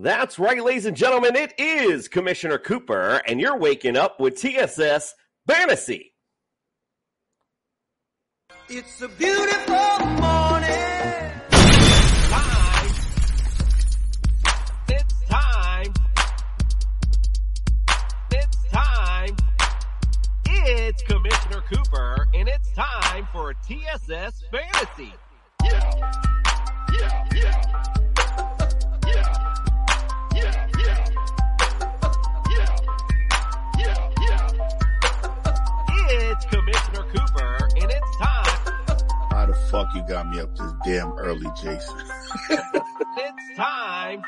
That's right, ladies and gentlemen. It is Commissioner Cooper, and you're waking up with TSS Fantasy. It's a beautiful morning. Time. It's time. It's time. It's Commissioner Cooper, and it's time for TSS Fantasy. Yeah, yeah, yeah. It's Commissioner Cooper, and it's time. How the fuck you got me up this damn early, Jason? It's time.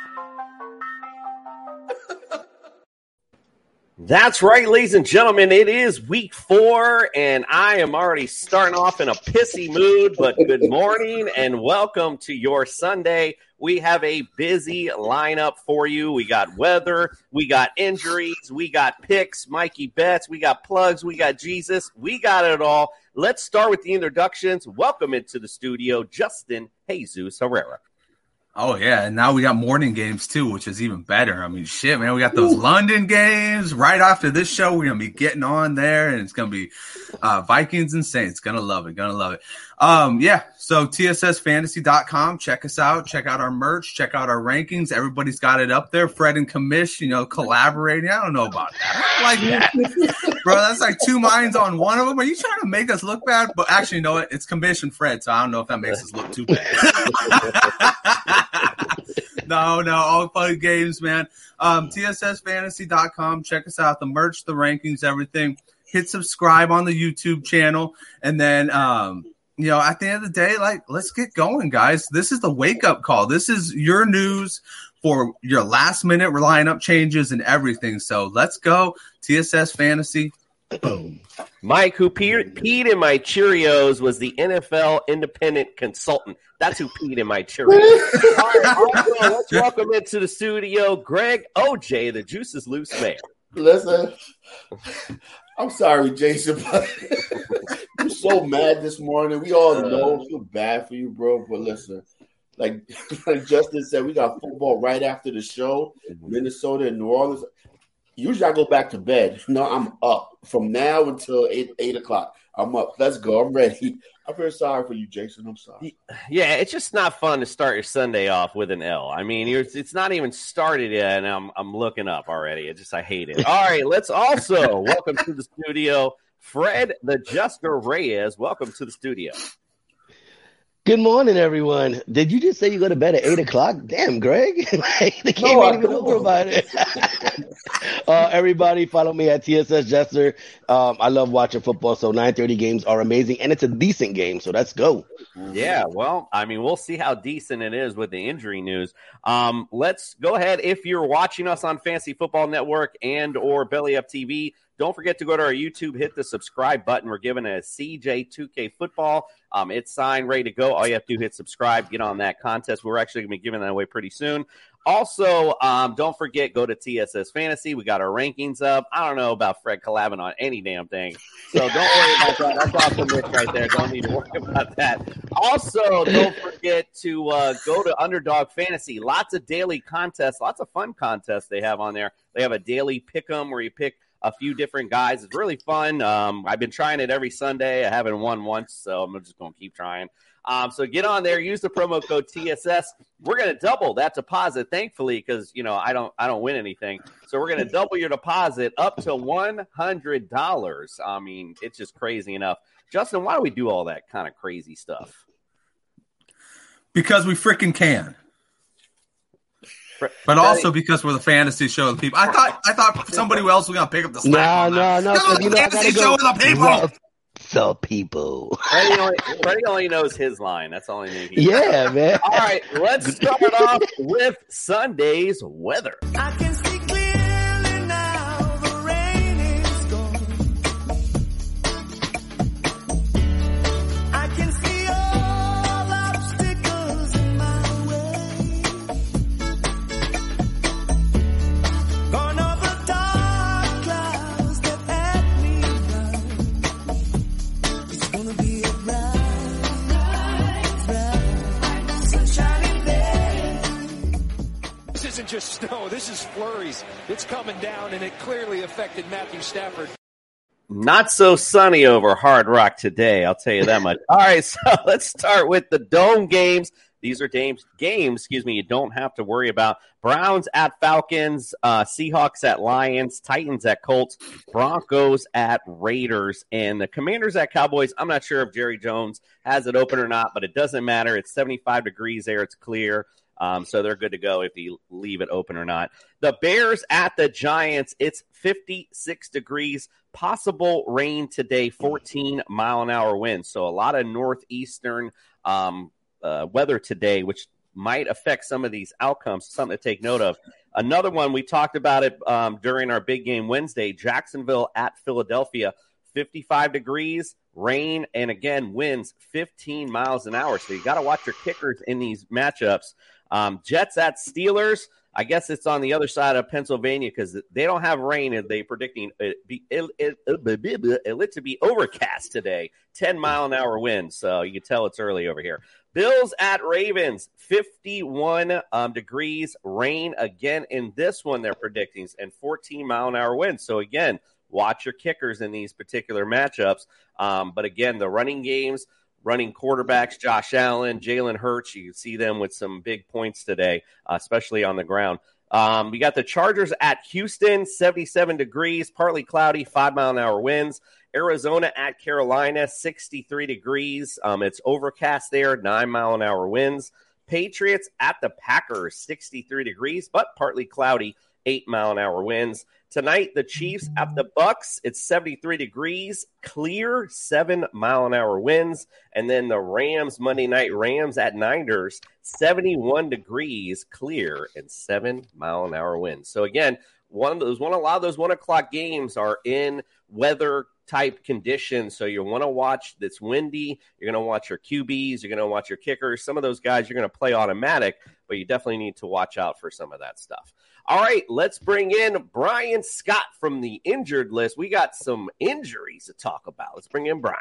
That's right, ladies and gentlemen. It is week four, and I am already starting off in a pissy mood. But good morning and welcome to your Sunday. We have a busy lineup for you. We got weather, we got injuries, we got picks, Mikey bets, we got plugs, we got Jesus, we got it all. Let's start with the introductions. Welcome into the studio, Justin Jesus Herrera. Oh yeah, and now we got morning games too, which is even better. I mean, shit, man, we got those London games right after this show. We're gonna be getting on there, and it's gonna be uh, Vikings and Saints. Gonna love it, gonna love it. Um, yeah, so TSSFantasy.com. Check us out. Check out our merch. Check out our rankings. Everybody's got it up there. Fred and Commish, you know, collaborating. I don't know about that. Like that, bro. That's like two minds on one of them. Are you trying to make us look bad? But actually, you know what? It's Commish and Fred, so I don't know if that makes us look too bad. no, no, all fun games, man. Um, TSSFantasy.com. Check us out. The merch, the rankings, everything. Hit subscribe on the YouTube channel. And then, um, you know, at the end of the day, like, let's get going, guys. This is the wake up call. This is your news for your last minute lineup changes and everything. So let's go. TSS Fantasy. Boom. Mike, who peed, peed in my Cheerios, was the NFL independent consultant. That's who peed in my Cheerios. All right, also, let's welcome into the studio Greg OJ, the Juice is Loose man. Listen, I'm sorry, Jason, but I'm so mad this morning. We all know, I feel bad for you, bro. But listen, like, like Justin said, we got football right after the show, Minnesota and New Orleans. Usually I go back to bed. No, I'm up from now until eight eight o'clock. I'm up. Let's go. I'm ready. I feel sorry for you, Jason. I'm sorry. Yeah, it's just not fun to start your Sunday off with an L. I mean, it's not even started yet, and I'm I'm looking up already. It just I hate it. All right, let's also welcome to the studio Fred the Jester Reyes. Welcome to the studio. Good morning, everyone. Did you just say you go to bed at eight o'clock? Damn, Greg. like, the game No, ain't even over about it. uh, everybody, follow me at TSS Jester. Um, I love watching football, so nine thirty games are amazing, and it's a decent game. So let's go. Yeah, well, I mean, we'll see how decent it is with the injury news. Um, let's go ahead. If you're watching us on Fantasy Football Network and or Belly Up TV, don't forget to go to our YouTube, hit the subscribe button. We're giving a CJ2K football. Um, it's signed, ready to go. All you have to do hit subscribe, get on that contest. We're actually going to be giving that away pretty soon. Also, um, don't forget, go to TSS Fantasy. We got our rankings up. I don't know about Fred collabing on any damn thing. So don't worry about that. That's awesome Mitch right there. Don't need to worry about that. Also, don't forget to uh, go to Underdog Fantasy. Lots of daily contests, lots of fun contests they have on there. They have a daily pick 'em where you pick a few different guys. It's really fun. Um, I've been trying it every Sunday. I haven't won once, so I'm just going to keep trying. Um, so get on there, use the promo code TSS. We're going to double that deposit, thankfully, because you know I don't I don't win anything. So we're going to double your deposit up to one hundred dollars. I mean, it's just crazy enough. Justin, why do we do all that kind of crazy stuff? Because we freaking can. Fre- But also because we're the fantasy show of the people. I thought I thought somebody else was gonna pick up the slack. No, on that. no, no. This is 'cause the You know, fantasy show of the people. Well, pizza people. Freddie only, Freddie only knows his line. That's all he knows. Yeah, man. All right, let's start off with Sunday's weather. Isn't just snow. This is flurries. It's coming down, and it clearly affected Matthew Stafford. Not so sunny over Hard Rock today, I'll tell you that much. All right, so let's start with the dome games. These are games, games, excuse me, you don't have to worry about. Browns at Falcons, uh, Seahawks at Lions, Titans at Colts, Broncos at Raiders, and the Commanders at Cowboys. I'm not sure if Jerry Jones has it open or not, but it doesn't matter. It's 75 degrees there, it's clear. Um, so they're good to go if you leave it open or not. The Bears at the Giants, it's 56 degrees, possible rain today, 14 mile an hour winds. So a lot of northeastern um, uh, weather today, which might affect some of these outcomes. Something to take note of. Another one, we talked about it um, during our big game Wednesday Jacksonville at Philadelphia, 55 degrees, rain, and again, winds 15 miles an hour. So you got to watch your kickers in these matchups. Um, Jets at Steelers. I guess it's on the other side of Pennsylvania because they don't have rain. and They predicting it, be, it, to be overcast today. Ten mile an hour wind, so you can tell it's early over here. Bills at Ravens, fifty-one um, degrees, rain again in this one. They're predicting and fourteen mile an hour wind. So again, watch your kickers in these particular matchups. Um, but again, the running games running quarterbacks, Josh Allen, Jalen Hurts. You see them with some big points today, uh, especially on the ground. Um, we got the Chargers at Houston, 77 degrees, partly cloudy, five mile an hour winds. Arizona at Carolina, 63 degrees. Um, it's overcast there, nine mile an hour winds. Patriots at the Packers, 63 degrees, but partly cloudy, eight mile an hour winds. Tonight, the Chiefs at the Bucks. It's 73 degrees, clear, seven mile an hour winds. And then the Rams, Monday night Rams at Niners, 71 degrees, clear, and seven mile an hour winds. So again, one of those one a lot of those one o'clock games are in weather type conditions. So you want to watch that's windy. You're going to watch your QBs. You're going to watch your kickers. Some of those guys you're going to play automatic, but you definitely need to watch out for some of that stuff. All right, let's bring in Brian Scott from the injured list. We got some injuries to talk about. Let's bring in Brian.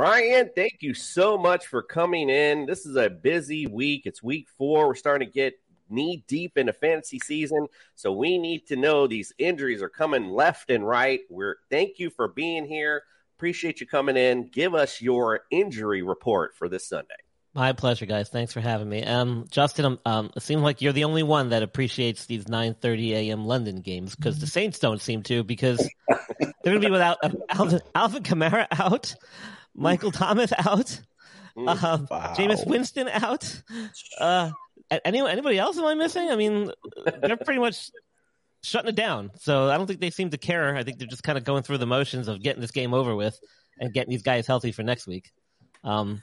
Brian, thank you so much for coming in. This is a busy week. It's week four. We're starting to get knee deep into fantasy season. So we need to know these injuries are coming left and right. We're thank you for being here. Appreciate you coming in. Give us your injury report for this Sunday. My pleasure, guys. Thanks for having me. Um, Justin, um, um, it seems like you're the only one that appreciates these 9:30 a.m. London games because the Saints don't seem to because they're going to be without uh, Alvin, Alvin Kamara out, Michael Thomas out, uh, Wow. Jameis Winston out. Uh, anybody else am I missing? I mean, they're pretty much shutting it down. So I don't think they seem to care. I think they're just kind of going through the motions of getting this game over with and getting these guys healthy for next week. Um,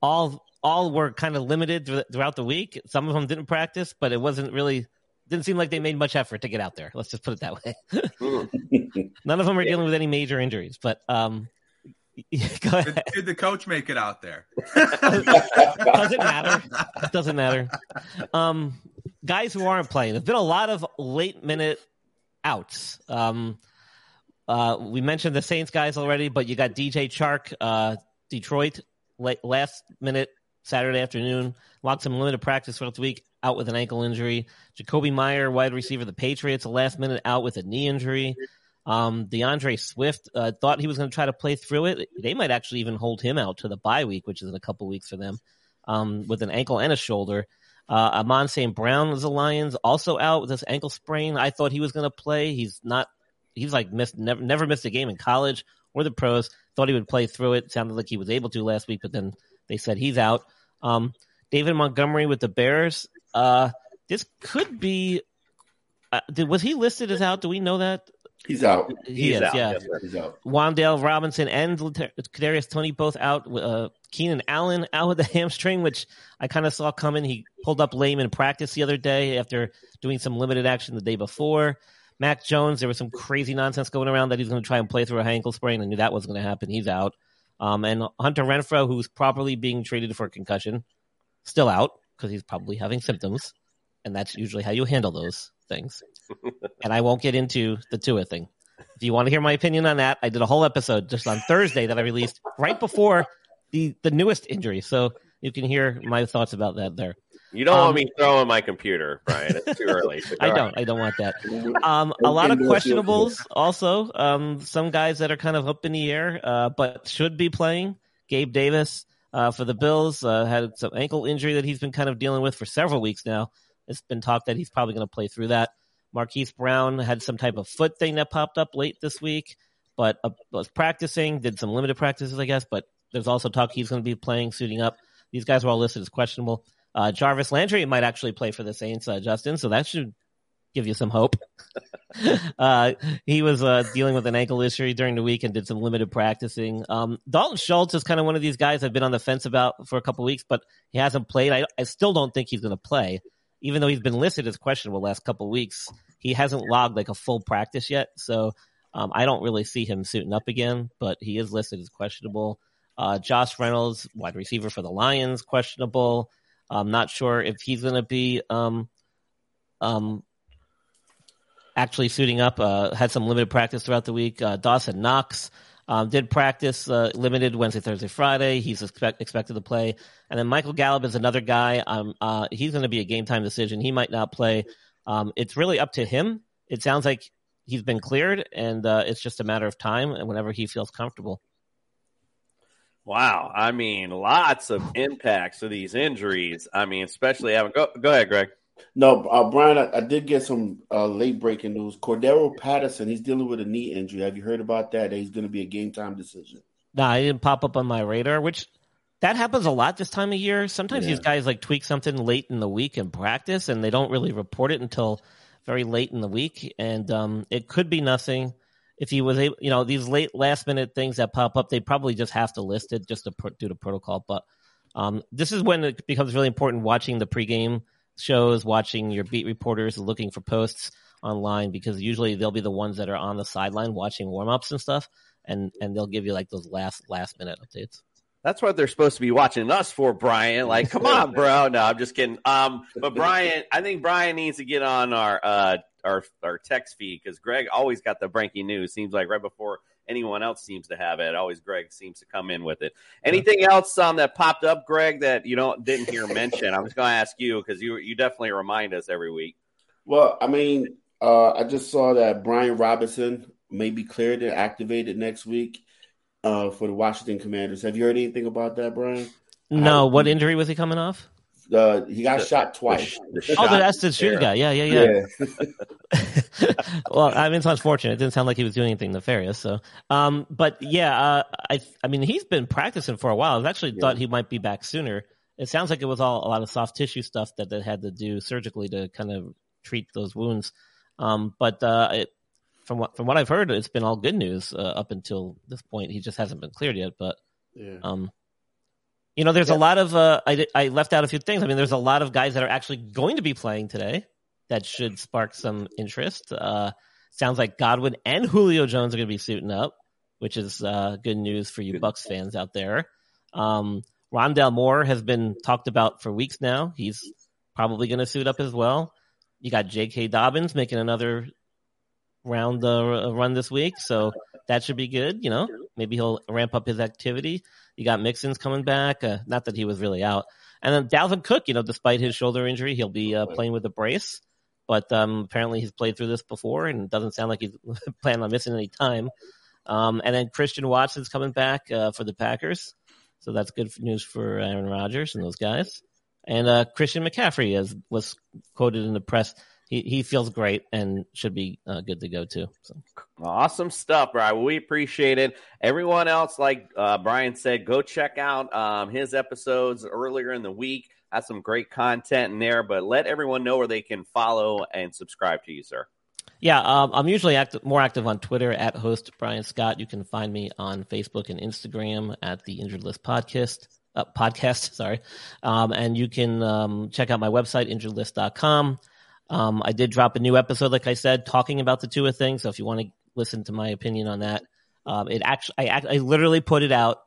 all all were kind of limited thr- throughout the week. Some of them didn't practice, but it wasn't really didn't seem like they made much effort to get out there. Let's just put it that way. None of them are dealing with any major injuries, but um, go ahead. Did, did the coach make it out there? doesn't matter. Doesn't matter. Um, guys who aren't playing, there's been a lot of late minute outs. Um, uh, we mentioned the Saints guys already, but you got DJ Chark, uh, Detroit, late, last minute Saturday afternoon, lost some limited practice throughout the week, out with an ankle injury. Jakobi Meyer, wide receiver, the Patriots, a last minute out with a knee injury. Um, D'Andre Swift uh, thought he was going to try to play through it. They might actually even hold him out to the bye week, which is in a couple weeks for them, um, with an ankle and a shoulder. Uh, Amon St. Brown of the Lions also out with this ankle sprain. I thought he was going to play. He's not. He's like missed never never missed a game in college or the pros. Thought he would play through it. Sounded like he was able to last week, but then they said he's out. Um, David Montgomery with the Bears. Uh, this could be. Uh, did, was he listed as out? Do we know that? He's out. He He's is, out. yeah. Yes. He's out. Wan'Dale Robinson and Kadarius Toney both out. Uh, Keenan Allen out with the hamstring, which I kind of saw coming. He pulled up lame in practice the other day after doing some limited action the day before. Mac Jones, there was some crazy nonsense going around that he's going to try and play through a ankle sprain. I knew that was going to happen. He's out. Um, and Hunter Renfrow, who's properly being treated for concussion, still out because he's probably having symptoms. And that's usually how you handle those things. and I won't get into the Tua thing. If you want to hear my opinion on that, I did a whole episode just on Thursday that I released right before the the newest injury, so you can hear my thoughts about that there. You don't Um, want me throwing my computer, Brian. It's too early. So I don't. I don't want that. Um, a lot of questionables also. Um, some guys that are kind of up in the air, uh, but should be playing. Gabe Davis uh, for the Bills uh, had some ankle injury that he's been kind of dealing with for several weeks now. It's been talked that he's probably going to play through that. Marquise Brown had some type of foot thing that popped up late this week, but uh, was practicing, did some limited practices, I guess. But there's also talk he's going to be playing, suiting up. These guys were all listed as questionable. Uh, Jarvis Landry might actually play for the Saints, uh, Justin, so that should give you some hope. uh, he was uh, dealing with an ankle issue during the week and did some limited practicing. Um, Dalton Schultz is kind of one of these guys I've been on the fence about for a couple weeks, but he hasn't played. I, I still don't think he's going to play, even though he's been listed as questionable the last couple weeks. He hasn't logged like a full practice yet, so um, I don't really see him suiting up again. But he is listed as questionable. Uh, Josh Reynolds, wide receiver for the Lions, questionable. I'm not sure if he's going to be um, um, actually suiting up. Uh, had some limited practice throughout the week. Uh, Dawson Knox um, did practice uh, limited Wednesday, Thursday, Friday. He's expect, expected to play. And then Michael Gallup is another guy. Um, uh, he's going to be a game time decision. He might not play. Um, it's really up to him. It sounds like he's been cleared, and uh, it's just a matter of time and whenever he feels comfortable. Wow. I mean, lots of impacts of these injuries. I mean, especially having go go ahead, Greg. No, uh, Brian, I, I did get some uh, late breaking news. Cordarrelle Patterson, he's dealing with a knee injury. Have you heard about that? That he's going to be a game time decision. No, I didn't pop up on my radar, which that happens a lot this time of year. Sometimes Yeah. these guys like tweak something late in the week in practice and they don't really report it until very late in the week. And um, it could be nothing. If he was able, you know, these late last minute things that pop up, they probably just have to list it just to do the protocol. But um, this is when it becomes really important watching the pregame shows, watching your beat reporters, looking for posts online because usually they'll be the ones that are on the sideline watching warm ups and stuff, and and they'll give you like those last last minute updates. That's what they're supposed to be watching us for, Brian. Like, come on, bro. No, I'm just kidding. Um, but Brian, I think Brian needs to get on our uh our our text feed because Greg always got the breaking news. Seems like right before anyone else seems to have it. Always Greg seems to come in with it. Anything else um that popped up, Greg, that you don't didn't hear mention? I'm just going to ask you because you you definitely remind us every week. Well, I mean, uh, I just saw that Brian Robinson may be cleared and activated next week uh, for the Washington Commanders. Have you heard anything about that, Brian? No, what injury was he coming off? Uh, he got The- shot twice. the sh- Oh, shot that's the shooting there. guy. Yeah, yeah, yeah. yeah. well, I mean, it's unfortunate. It didn't sound like he was doing anything nefarious. So, um, but yeah, uh, I, I mean, he's been practicing for a while. I actually Yeah. thought he might be back sooner. It sounds like it was all a lot of soft tissue stuff that they had to do surgically to kind of treat those wounds. Um, but uh, it, from what from what I've heard, it's been all good news uh, up until this point. He just hasn't been cleared yet. But yeah. um, you know, there's a lot of uh, I, I left out a few things. I mean, there's a lot of guys that are actually going to be playing today that should spark some interest. Uh, sounds like Godwin and Julio Jones are going to be suiting up, which is uh, good news for you Bucks fans out there. Um, Rondale Moore has been talked about for weeks now. He's probably going to suit up as well. You got J.K. Dobbins making another round uh, run this week, so that should be good. You know, maybe he'll ramp up his activity. You got Mixon's coming back. Uh, not that he was really out. And then Dalvin Cook, you know, despite his shoulder injury, he'll be uh, playing with a brace. But um, apparently he's played through this before and it doesn't sound like he's planning on missing any time. Um, and then Christian Watson's coming back uh, for the Packers. So that's good news for Aaron Rodgers and those guys. And uh, Christian McCaffrey, as was quoted in the press, he, he feels great and should be uh, good to go too. So. Awesome stuff, Brian. We appreciate it. Everyone else, like uh, Brian said, go check out um, his episodes earlier in the week. Has some great content in there, but let everyone know where they can follow and subscribe to you, sir. Yeah, um, I'm usually active, more active on Twitter at host Brian Scott. You can find me on Facebook and Instagram at the Injured List Podcast. Uh, podcast, sorry. Um, and you can um, check out my website, injuredlist.com. Um, I did drop a new episode, like I said, talking about the Tua thing. So if you want to listen to my opinion on that, um, it actually, I, I literally put it out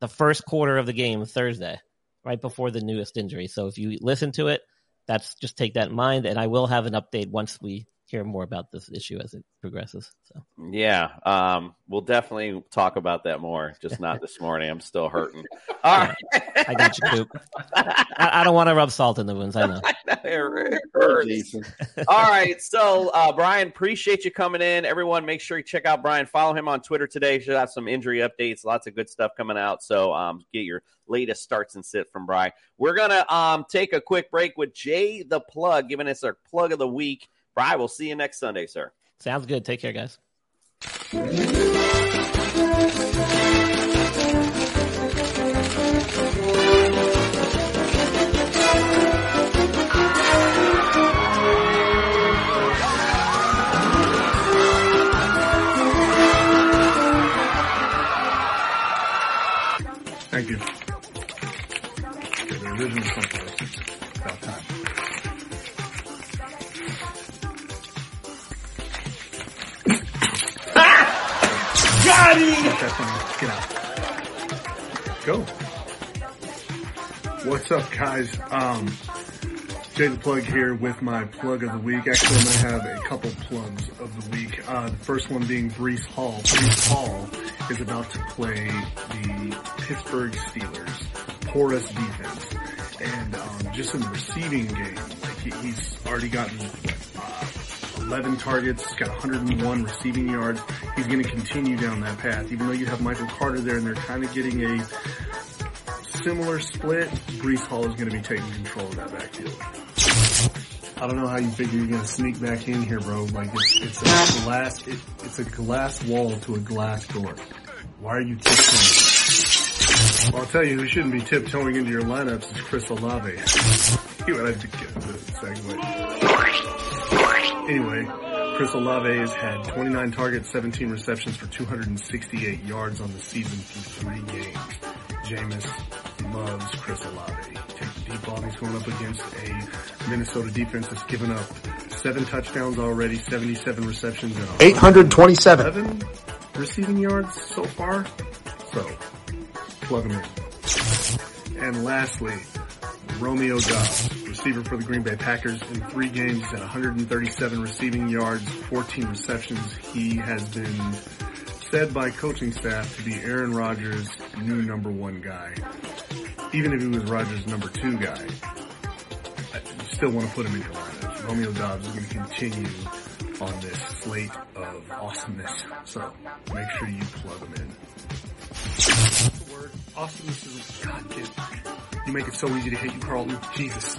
the first quarter of the game Thursday, right before the newest injury. So if you listen to it, that's just take that in mind. And I will have an update once we hear more about this issue as it progresses. So Yeah, um, we'll definitely talk about that more. Just not this morning. I'm still hurting. All right, I got you, Coop. I, I don't want to rub salt in the wounds. I know. It hurts. All right, so uh, Brian, appreciate you coming in. Everyone, make sure you check out Brian. Follow him on Twitter today. Should have some injury updates. Lots of good stuff coming out. So um, get your latest starts and sit from Brian. We're gonna um, take a quick break with Jay the Plug, giving us our plug of the week. Brian, we'll see you next Sunday, sir. Sounds good. Take care, guys. Thank you. Okay. Get out. Go. What's up, guys? Um, Jay the Plug here with my plug of the week. Actually, I'm going to have a couple plugs of the week. Uh, the first one being Breece Hall. Breece Hall is about to play the Pittsburgh Steelers porous defense. And um, just in the receiving game, like he, he's already gotten 11 targets, he's got 101 receiving yards. He's going to continue down that path. Even though you have Michael Carter there and they're kind of getting a similar split, Breece Hall is going to be taking control of that backfield. I don't know how you figure you're going to sneak back in here, bro. Like it's, it's a glass, it, it's a glass wall to a glass door. Why are you tiptoeing? Well, I'll tell you who shouldn't be tiptoeing into your lineups is Chris Olave. he would have to get the segue. Anyway, Chris Olave has had 29 targets, 17 receptions for 268 yards on the season through three games. Jameis loves Chris Olave. Take the deep ball he's going up against a Minnesota defense that's given up seven touchdowns already, 77 receptions, and 827. receiving yards so far. So, plug him in. And lastly, Romeo Doubs, receiver for the Green Bay Packers in three games at 137 receiving yards, 14 receptions. He has been said by coaching staff to be Aaron Rodgers' new number one guy. Even if he was Rodgers' number two guy, I still want to put him in your lineup. Romeo Doubs is going to continue on this slate of awesomeness. So make sure you plug him in. Awesomeness is God, kid. You make it so easy to hate you, Carlton. Jesus.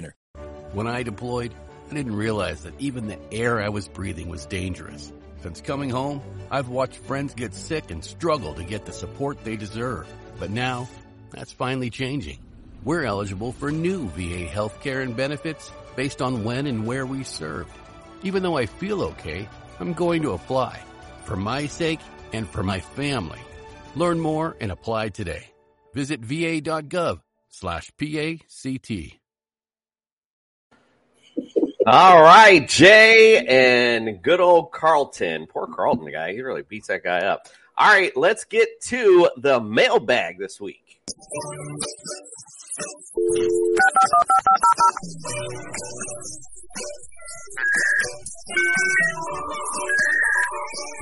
When I deployed, I didn't realize that even the air I was breathing was dangerous. Since coming home, I've watched friends get sick and struggle to get the support they deserve. But now, that's finally changing. We're eligible for new VA healthcare and benefits based on when and where we served. Even though I feel okay, I'm going to apply. For my sake and for my family. Learn more and apply today. Visit va.gov slash PACT. All right, Jay and good old Carlton. Poor Carlton the guy. He really beats that guy up. All right, let's get to the mailbag this week.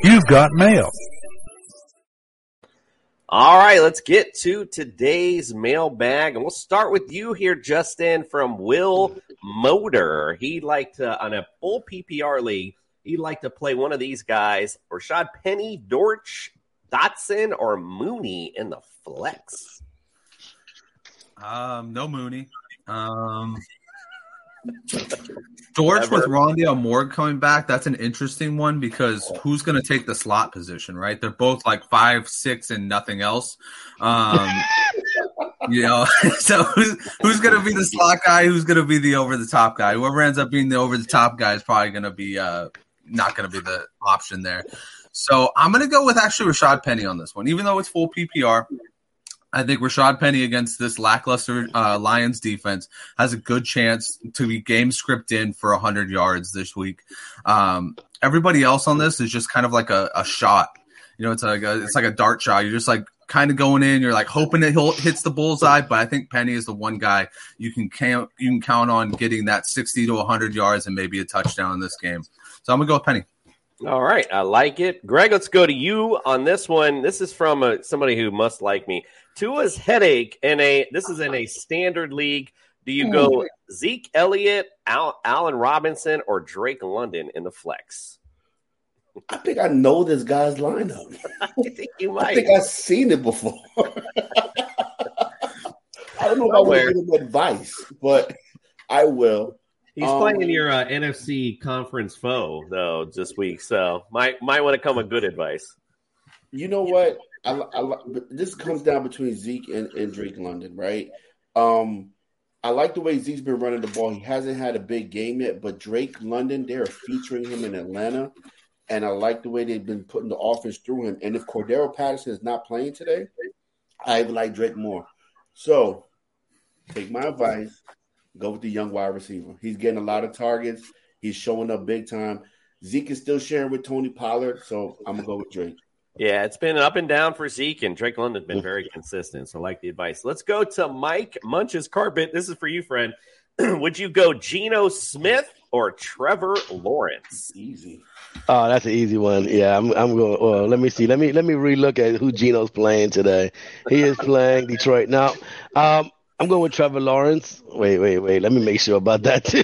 You've got mail. All right, let's get to today's mailbag, and we'll start with you here, Justin, from Will Motor. He'd like to, on a full PPR league, he'd like to play one of these guys: Rashaad Penny, Dortch, Dotson, or Mooney in the flex. Um, no Mooney. Um, George with. Rondale Moore coming back. That's an interesting one because who's going to take the slot position, right? They're both like five, six, and nothing else. Um, you know, so who's, who's going to be the slot guy? Who's going to be the over the top guy? Whoever ends up being the over the top guy is probably going to be uh, not going to be the option there. So I'm going to go with actually Rashaad Penny on this one, even though it's full PPR. I think Rashaad Penny against this lackluster uh, Lions defense has a good chance to be game script in for 100 yards this week. Um, everybody else on this is just kind of like a, a shot. You know, it's like a, it's like a dart shot. You're just like kind of going in. You're like hoping that he'll hits the bullseye, but I think Penny is the one guy you can count you can count on getting that 60 to 100 yards and maybe a touchdown in this game. So I'm gonna go with Penny. All right, I like it. Greg, let's go to you on this one. This is from uh somebody who must like me. Tua's headache in a this is in a standard league. Do you go Zeke Elliott, Al, Allen Robinson, or Drake London in the flex? I think I know this guy's lineup. I think you might. I think I've seen it before. I don't know if I Somewhere. want to give him advice, but I will. He's Um, playing your uh, NFC conference foe though this week, so might might want to come with good advice. You know what? I, I, this comes down between Zeke and, and Drake London, right? Um, I like the way Zeke's been running the ball. He hasn't had a big game yet, but Drake London, they're featuring him in Atlanta, and I like the way they've been putting the offense through him. And if Cordarrelle Patterson is not playing today, I even like Drake more. So, take my advice. Go with the young wide receiver. He's getting a lot of targets. He's showing up big time. Zeke is still sharing with Tony Pollard, so I'm gonna go with Drake. Yeah, it's been up and down for Zeke, and Drake London's been very consistent. So, I like the advice. Let's go to Mike Munch's carpet. This is for you, friend. Would you go Geno Smith or Trevor Lawrence? Easy. Oh, that's an easy one. Yeah, I'm. I'm going. Well, let me see. Let me let me relook at who Geno's playing today. He is playing Detroit now. Um, I'm going with Trevor Lawrence. Wait, wait, wait. Let me make sure about that too.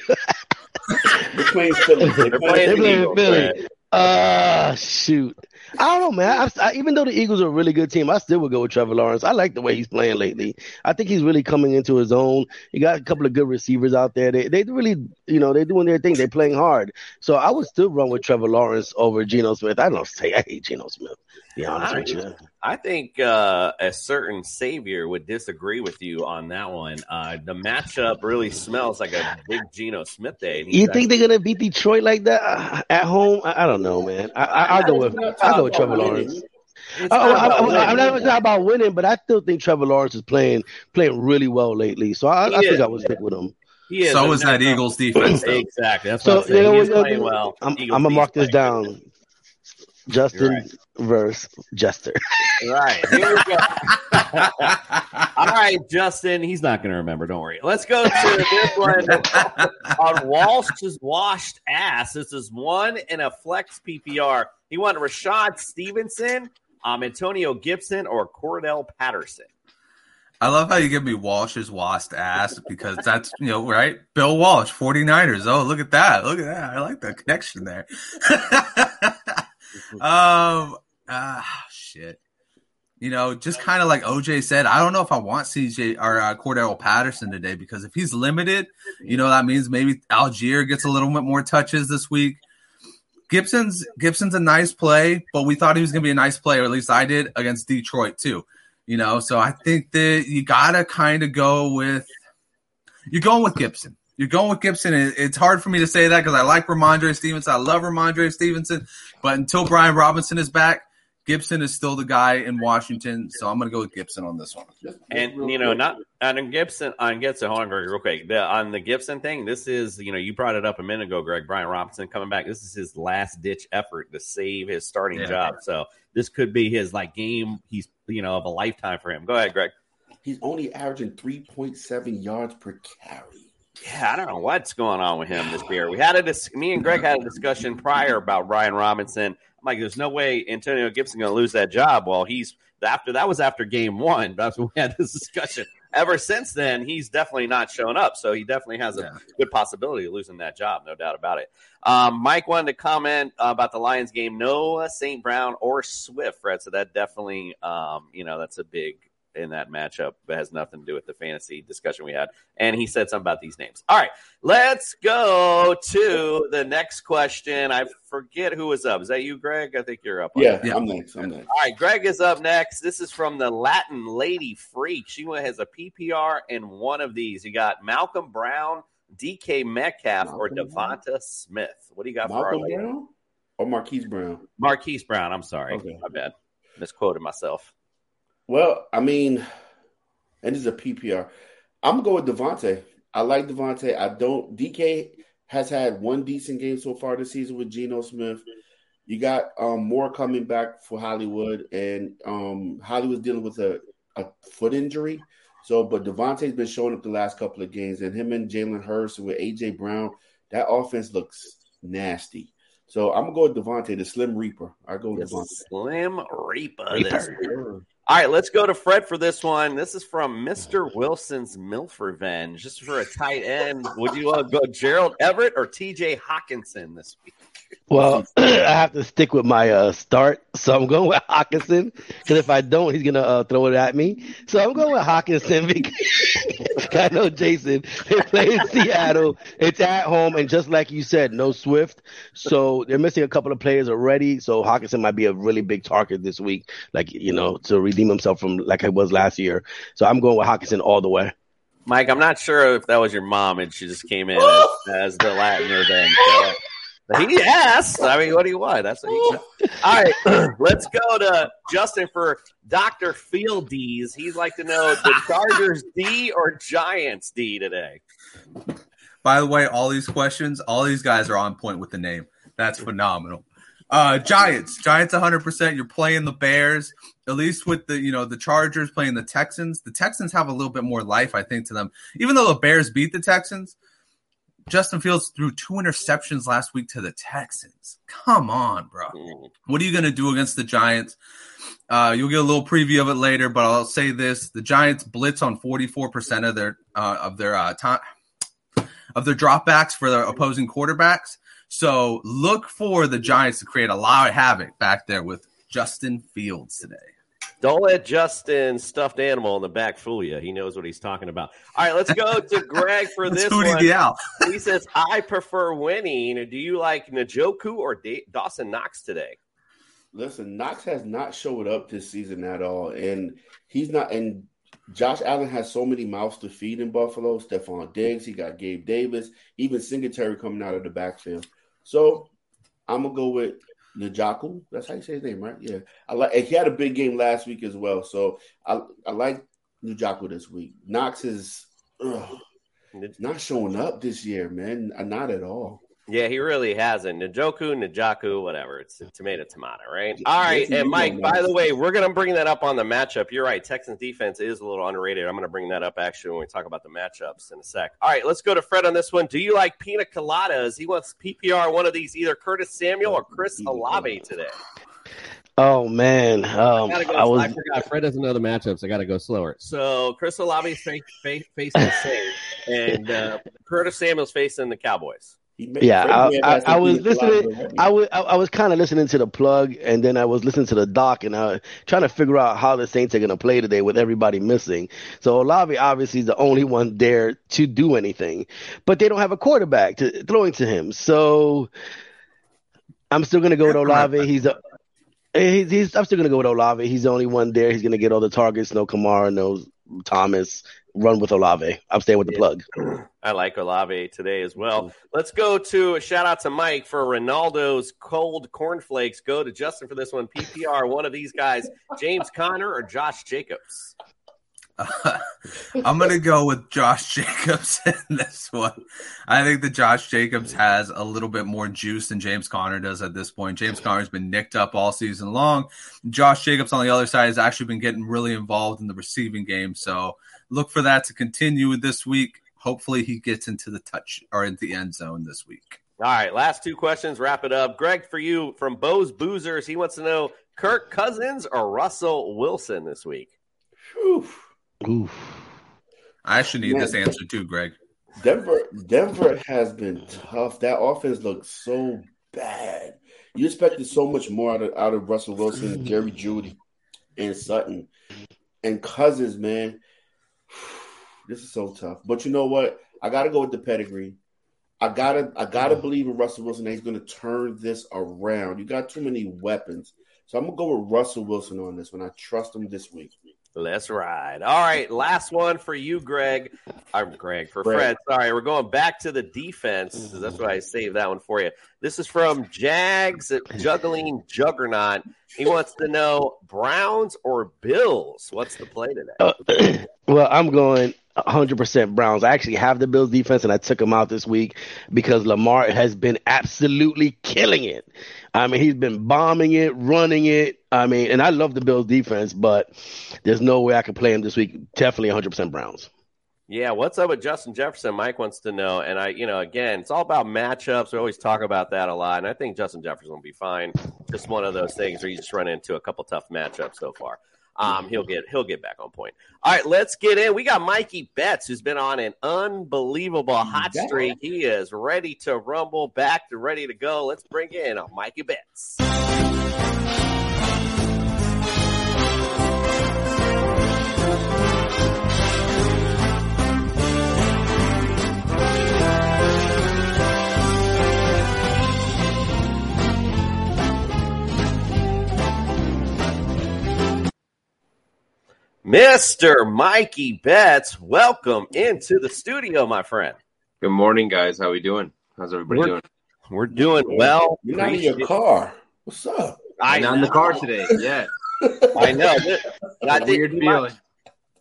They're playing Philly. They're They're playing the playing Eagles, Philly. right? Ah, shoot. I don't know, man. I, I, even though the Eagles are a really good team, I still would go with Trevor Lawrence. I like the way he's playing lately. I think he's really coming into his own. He got a couple of good receivers out there. They they really, you know, they're doing their thing. They're playing hard. So I would still run with Trevor Lawrence over Geno Smith. I don't say I hate Geno Smith. To be honest with you. I think uh, a certain savior would disagree with you on that one. Uh, the matchup really smells like a big Geno Smith day. You think they're gonna beat Detroit like that uh, at home? I, I don't know, man. I, I, I'll go with I'll go with Trevor Lawrence. Oh, not I, about I, winning. I'm not, it's not about winning, but I still think Trevor Lawrence is playing playing really well lately. So I, I think. I would stick with him. He is, So and is that Eagles defense. though. Exactly. That's So what I'm you saying. know He what? is you know, playing well. I'm, I'm gonna mark this down. Justin You're versus Jester. Right. Here we go. All right, Justin. He's not going to remember. Don't worry. Let's go to this one on Walsh's washed ass. This is one in a flex PPR. He wanted Rashad Stevenson, um, Antonio Gibson, or Cordarrelle Patterson. I love how you give me Walsh's washed ass because that's, you know, right? Bill Walsh, 49ers. Oh, look at that. Look at that. I like that connection there. um, ah, shit. You know, just kind of like OJ said, I don't know if I want CJ or uh, Cordarrelle Patterson today because if he's limited, you know, that means maybe Allgeier gets a little bit more touches this week. Gibson's Gibson's a nice play, but we thought he was going to be a nice play, or at least I did against Detroit too. You know, so I think that you gotta kind of go with you're going with Gibson. You're going with Gibson. It- It's hard for me to say that because I like Rhamondre Stevenson. I love Rhamondre Stevenson, but until Brian Robinson is back, Gibson is still the guy in Washington. So I'm going to go with Gibson on this one. And you know, not on Gibson on Gibson. Hold on, Greg, real quick. The, on the Gibson thing, this is you know you brought it up a minute ago, Greg. Brian Robinson coming back. This is his last ditch effort to save his starting Yeah. job. So this could be his like game. He's you know of a lifetime for him. Go ahead, Greg. He's only averaging 3.7 yards per carry. Yeah, I don't know what's going on with him this year. We had a dis- me and Greg had a discussion prior about Ryan Robinson. I'm like, there's no way Antonio Gibson going to lose that job. Well, he's after that was after game one. That's when we had this discussion. Ever since then, he's definitely not shown up. So he definitely has a good possibility of losing that job, no doubt about it. Um, Mike wanted to comment about the Lions game. No St. Brown or Swift, Fred. So that definitely, um, you know, that's a big in that matchup. It has nothing to do with the fantasy discussion we had. And he said something about these names. All right, let's go to the next question. I forget who was up. Is that you, Greg? I think you're up. on Yeah. I'm next. I'm next. All right, Greg is up next. This is from the Latin Lady Freak. She has a PPR in one of these. You got Malcolm Brown, DK Metcalf, or DeVonta Smith. What do you got for our lady? Brown or Marquise Brown? Marquise Brown. I'm sorry. Okay. My bad. Misquoted myself. Well, I mean, and this is a PPR. I'm going with DeVonta. I like DeVonta. I don't. DK has had one decent game so far this season with Geno Smith. You got um, more coming back for Hollywood, and um, Hollywood's dealing with a, a foot injury. So, but DeVonta's been showing up the last couple of games, and him and Jalen Hurts with AJ Brown, that offense looks nasty. So I'm gonna go with DeVonta, the Slim Reaper. I go with The DeVonta. Slim Reaper. Reaper. All right, let's go to Fred for this one. This is from Mr. Wilson's MILF Revenge. Just for a tight end, would you uh, go Gerald Everett or TJ Hockenson this week? Well, I have to stick with my uh, start, so I'm going with Hockenson because if I don't, he's gonna uh, throw it at me. So I'm going with Hockenson because I know Jason. They play in Seattle. It's at home, and just like you said, no Swift, so they're missing a couple of players already. So Hockenson might be a really big target this week, like you know, to redeem himself from like I was last year. So I'm going with Hockenson all the way. Mike, I'm not sure if that was your mom and she just came in as, as the Latin Revenge. So, but he asked. I mean, what do you want? That's what he said. All right, let's go to Justin for Dr. Fieldies. He'd like to know the Chargers D or Giants D today. By the way, all these questions, all these guys are on point with the name. That's phenomenal. Uh, Giants, Giants, 100. percent You're playing the Bears, at least with the you know the Chargers playing the Texans. The Texans have a little bit more life, I think, to them. Even though the Bears beat the Texans, Justin Fields threw two interceptions last week to the Texans. Come on, bro. What are you going to do against the Giants? Uh, you'll get a little preview of it later, but I'll say this: the Giants blitz on 44% of their uh, of their uh, time of their dropbacks for their opposing quarterbacks. So look for the Giants to create a lot of havoc back there with Justin Fields today. Don't let Justin stuffed animal in the back fool you. He knows what he's talking about. All right, let's go to Greg for this one. the Owl. he says, "I prefer winning." Do you like Njoku or Da- Dawson Knox today? Listen, Knox has not showed up this season at all, and he's not. And Josh Allen has so many mouths to feed in Buffalo. Stefon Diggs, he got Gabe Davis, even Singletary coming out of the backfield. So I'm gonna go with Njoku. That's how you say his name, right? Yeah, I like. He had a big game last week as well, so I I like Njoku this week. Knox is ugh, not showing up this year, man. Not at all. Yeah, he really hasn't. Njoku, Njoku, whatever. It's a tomato, tomato, right? All right. And Mike, by the way, we're going to bring that up on the matchup. You're right. Texans defense is a little underrated. I'm going to bring that up actually when we talk about the matchups in a sec. All right, let's go to Fred on this one. Do you like pina coladas? He wants PPR one of these, either Curtis Samuel or Chris Olave today. Oh man, um, Gotta go. I was I forgot. Fred doesn't know the matchups. I got to go slower. So Chris Olave's face, face, facing the Saints, and uh, Curtis Samuel's facing the Cowboys. Yeah, I, I, I was listening. I was I, I was kind of listening to the plug, and then I was listening to the doc, and I was trying to figure out how the Saints are going to play today with everybody missing. So Olave obviously is the only one there to do anything, but they don't have a quarterback to throwing to him. So I'm still going to go with Olave. He's a He's, he's, I'm still gonna go with Olave. He's the only one there. He's gonna get all the targets. No Kamara, no Thomas. Run with Olave. I'm staying with the plug. I like Olave today as well. Mm-hmm. Let's go to a shout out to Mike for Ronaldo's cold cornflakes. Go to Justin for this one. PPR, one of these guys, James Conner or Josh Jacobs. I'm gonna go with Josh Jacobs in this one. I think that Josh Jacobs has a little bit more juice than James Conner does at this point. James Conner's been nicked up all season long. Josh Jacobs on the other side has actually been getting really involved in the receiving game. So look for that to continue this week. hopefully he gets into the touch or into the end zone this week. All right, last two questions. Wrap it up. Greg, for you from Bo's Boozers, he wants to know Kirk Cousins or Russell Wilson this week. Oof. I actually need Man. this answer too, Greg. Denver, Denver has been tough. That offense looks so bad. You expected so much more out of out of Russell Wilson, mm. Jerry Jeudy, and Sutton, and Cousins. Man, this is so tough. But you know what? I got to go with the pedigree. I gotta, I gotta believe in Russell Wilson that he's going to turn this around. You got too many weapons, so I'm gonna go with Russell Wilson on this one. I trust him this week. Let's ride. All right, last one for you, Greg. I'm Greg for Greg. Fred. Sorry, we're going back to the defense. That's why I saved that one for you. This is from Jags at Juggling Juggernaut. He wants to know Browns or Bills. What's the play today? Uh, well, I'm going 100% Browns. I actually have the Bills defense and I took them out this week because Lamar has been absolutely killing it. I mean, he's been bombing it, running it. I mean, and I love the Bills defense, but there's no way I can play him this week. Definitely 100% Browns. Yeah, what's up with Justin Jefferson? Mike wants to know. And I, you know, again, it's all about matchups. We always talk about that a lot. And I think Justin Jefferson will be fine. Just one of those things where you just run into a couple tough matchups so far. Um, he'll get he'll get back on point. All right, let's get in. We got Mikey Bets, who's been on an unbelievable hot streak. He is ready to rumble back to ready to go. Let's bring in Mikey Bets. Mr. Mikey Bets, welcome into the studio, my friend. Good morning, guys. How we doing? How's everybody We're- doing? We're doing well. You're not in your car. What's up? I I'm not in the car today. Yeah. I know. I Got weird he might- feeling.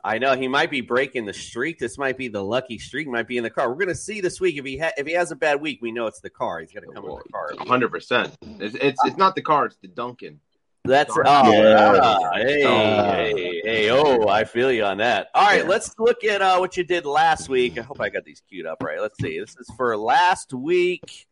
I know he might be breaking the streak. This might be the lucky streak. Might be in the car. We're gonna see this week if he ha- if he has a bad week. We know it's the car. He's gonna oh, come in the car. hundred percent. It's, it's it's not the car. It's the Duncan. That's oh, Yeah. ah, hey, Oh. hey, hey, oh, I feel you on that. All right, Yeah. let's look at uh, what you did last week. I hope I got these queued up right. Let's see. This is for last week.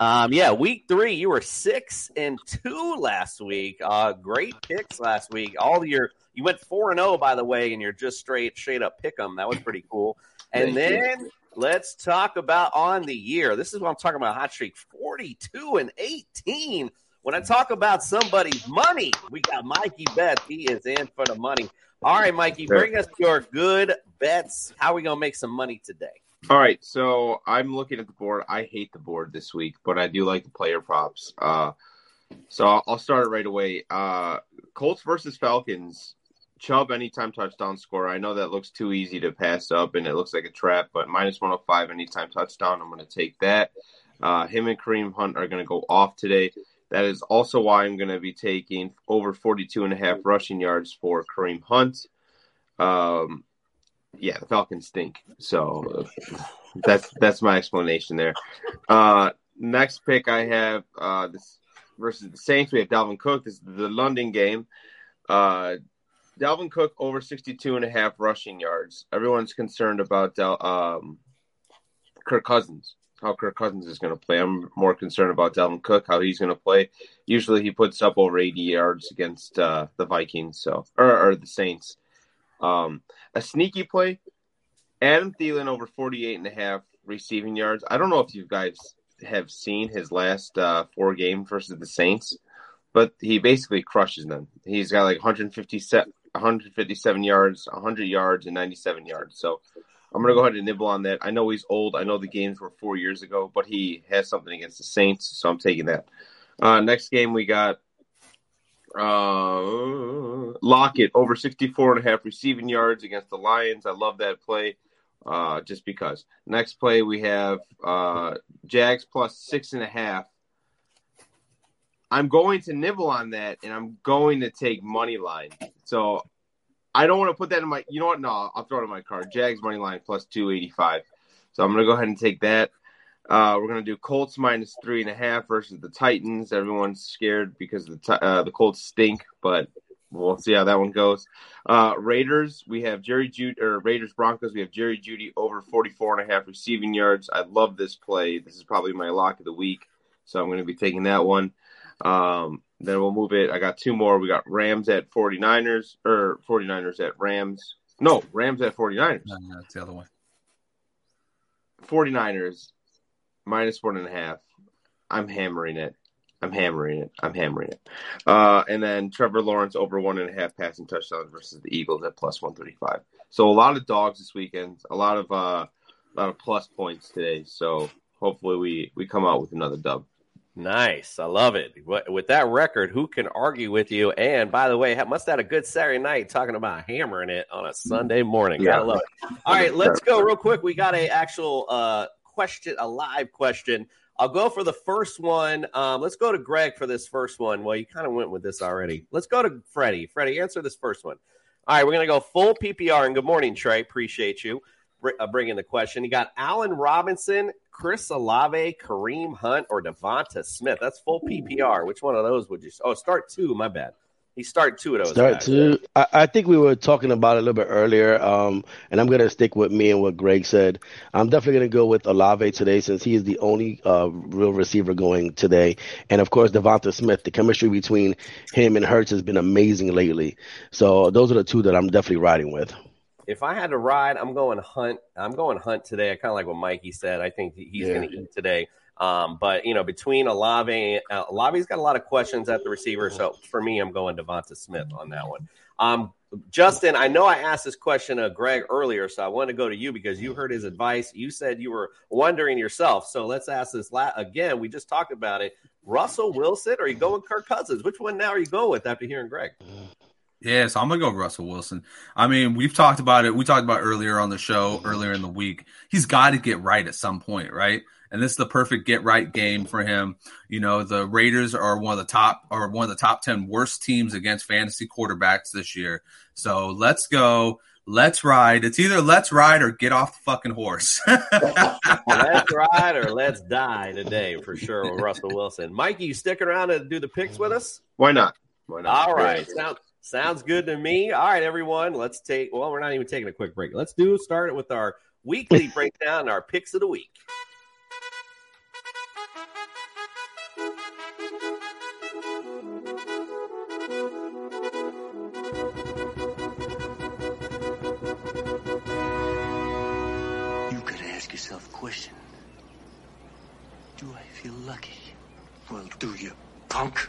Um, yeah, week three, you were six and two last week. Uh, great picks last week. All your you went four and zero, by the way, and you're just straight straight up pick 'em. That was pretty cool. And Thank you. then let's talk about on the year. This is what I'm talking about. Hot streak, forty-two and eighteen. When I talk about somebody's money, we got Mikey Bet. He is in for the money. All right, Mikey, bring us your good bets. How are we gonna make some money today? All right, so I'm looking at the board. I hate the board this week, but I do like the player props. Uh, so I'll, start it right away. Uh, Colts versus Falcons. Chubb anytime touchdown score. I know that looks too easy to pass up, and it looks like a trap. But minus 105 anytime touchdown. I'm going to take that. Uh, him and Kareem Hunt are going to go off today. That is also why I'm going to be taking over 42 and a half rushing yards for Kareem Hunt. Um, yeah, the Falcons stink. So that's that's my explanation there. Uh, next pick I have uh, this versus the Saints. We have Dalvin Cook. This is the London game. Uh, Dalvin Cook over 62 and a half rushing yards. Everyone's concerned about Del, um, Kirk Cousins. How Kirk Cousins is going to play. I'm more concerned about Dalvin Cook, how he's going to play. Usually he puts up over 80 yards against uh, the Vikings, so or, or the Saints. Um, a sneaky play, Adam Thielen over 48 and a half receiving yards. I don't know if you guys have seen his last uh, four games versus the Saints, but he basically crushes them. He's got like 157, 157 yards, 100 yards, and 97 yards. So I'm going to go ahead and nibble on that. I know he's old. I know the games were four years ago, but he has something against the Saints, so I'm taking that. Uh, next game, we got uh, Lockett over 64 and a half receiving yards against the Lions. I love that play uh, just because. Next play, we have uh, Jags plus six and a half. I'm going to nibble on that, and I'm going to take money line. So I don't want to put that in my. You know what? No, I'll throw it in my card. Jags money line plus two eighty five. So I'm to go ahead and take that. Uh, we're to do Colts minus three and a half versus the Titans. Everyone's scared because the uh, the Colts stink, but we'll see how that one goes. Uh, Raiders, we have Jerry Jeudy or Raiders Broncos. We have Jerry Jeudy over 44 and a half receiving yards. I love this play. This is probably my lock of the week, so I'm going to be taking that one. Um, then we'll move it. I got two more. We got Rams at 49ers or 49ers at Rams. No, Rams at 49ers. No, no, it's the other way. 49ers minus one and a half. I'm hammering it. I'm hammering it. I'm hammering it. Uh, and then Trevor Lawrence over one and a half passing touchdowns versus the Eagles at plus 135. So a lot of dogs this weekend. A lot of uh, a lot of plus points today. So hopefully we we come out with another dub. Nice. I love it. With that record, who can argue with you? And by the way, must have had a good Saturday night talking about hammering it on a Sunday morning. Yeah. Gotta love it. All right, let's go real quick. We got a actual uh, question, a live question. I'll go for the first one. Um, let's go to Greg for this first one. Well, you kind of went with this already. Let's go to Freddie. Freddie, answer this first one. All right, we're going to go full PPR. And good morning, Trey. Appreciate you uh, bringing the question. You got Allen Robinson, Chris Olave, Kareem Hunt, or DeVonta Smith. That's full PPR. Which one of those would you? Oh, start two. My bad. He start two of those. Start guys. to. I, I think we were talking about it a little bit earlier, um, and I'm going to stick with me and what Greg said. I'm definitely going to go with Olave today since he is the only uh, real receiver going today, and of course DeVonta Smith. The chemistry between him and Hurts has been amazing lately. So those are the two that I'm definitely riding with. If I had to ride, I'm going Hunt. I'm going Hunt today. I kind of like what Mikey said. I think he's Yeah. going to eat today. Um, but you know, between Olave, uh, Olave's got a lot of questions at the receiver. So for me, I'm going DeVonta Smith on that one. Um, Justin, I know I asked this question of Greg earlier, so I want to go to you because you heard his advice. You said you were wondering yourself. So let's ask this la- again. We just talked about it. Russell Wilson, or are you going Kirk Cousins? Which one now are you going with after hearing Greg? Yeah, so I'm gonna go Russell Wilson. I mean, we've talked about it. We talked about earlier on the show, earlier in the week. He's got to get right at some point, right? And this is the perfect get right game for him. You know, the Raiders are one of the top or one of the top ten worst teams against fantasy quarterbacks this year. So let's go. Let's ride. It's either let's ride or get off the fucking horse. let's ride or let's die today for sure with Russell Wilson. Mikey, you stick around and do the picks with us? Why not? Why not? All right. Sounds sounds good to me. All right, everyone. Let's take well, we're not even taking a quick break. Let's do start it with our weekly breakdown, and our picks of the week. You gotta ask yourself a question. Do I feel lucky? Well, do you, punk?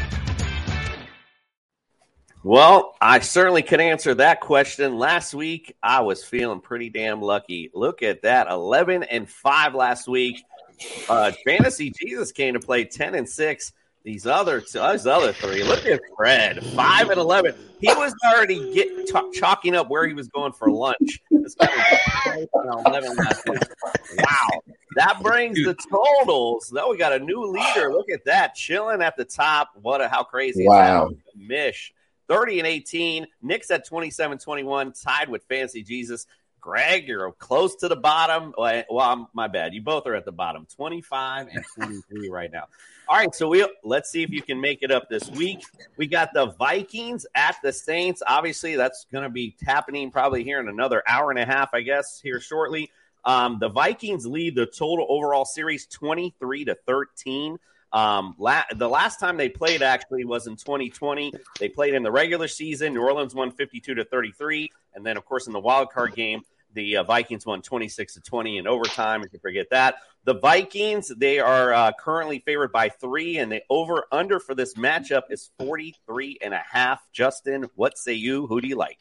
Well, I certainly can answer that question. Last week, I was feeling pretty damn lucky. Look at that, eleven and five last week. Uh, Fantasy Jesus came to play ten and six. These other two, these other three. Look at Fred, five and eleven. He was already get ch- chalking up where he was going for lunch. Was 12 and 11 last week. Wow, that brings the totals. Now we got a new leader. Look at that, chilling at the top. What a how crazy! is Wow. that? Mish. 30 and 18. Nick's at 27 21, tied with Fancy Jesus. Greg, you're close to the bottom. Well, I'm, my bad. You both are at the bottom, 25 and 23 right now. All right, so we let's see if you can make it up this week. We got the Vikings at the Saints. Obviously, that's going to be happening probably here in another hour and a half, I guess, here shortly. Um, the Vikings lead the total overall series 23 to 13. Um, la- the last time they played actually was in 2020. They played in the regular season. New Orleans won 52 to 33, and then of course in the wild card game, the uh, Vikings won 26 to 20 in overtime. If you forget that, the Vikings they are uh, currently favored by three, and the over under for this matchup is 43 and a half. Justin, what say you? Who do you like?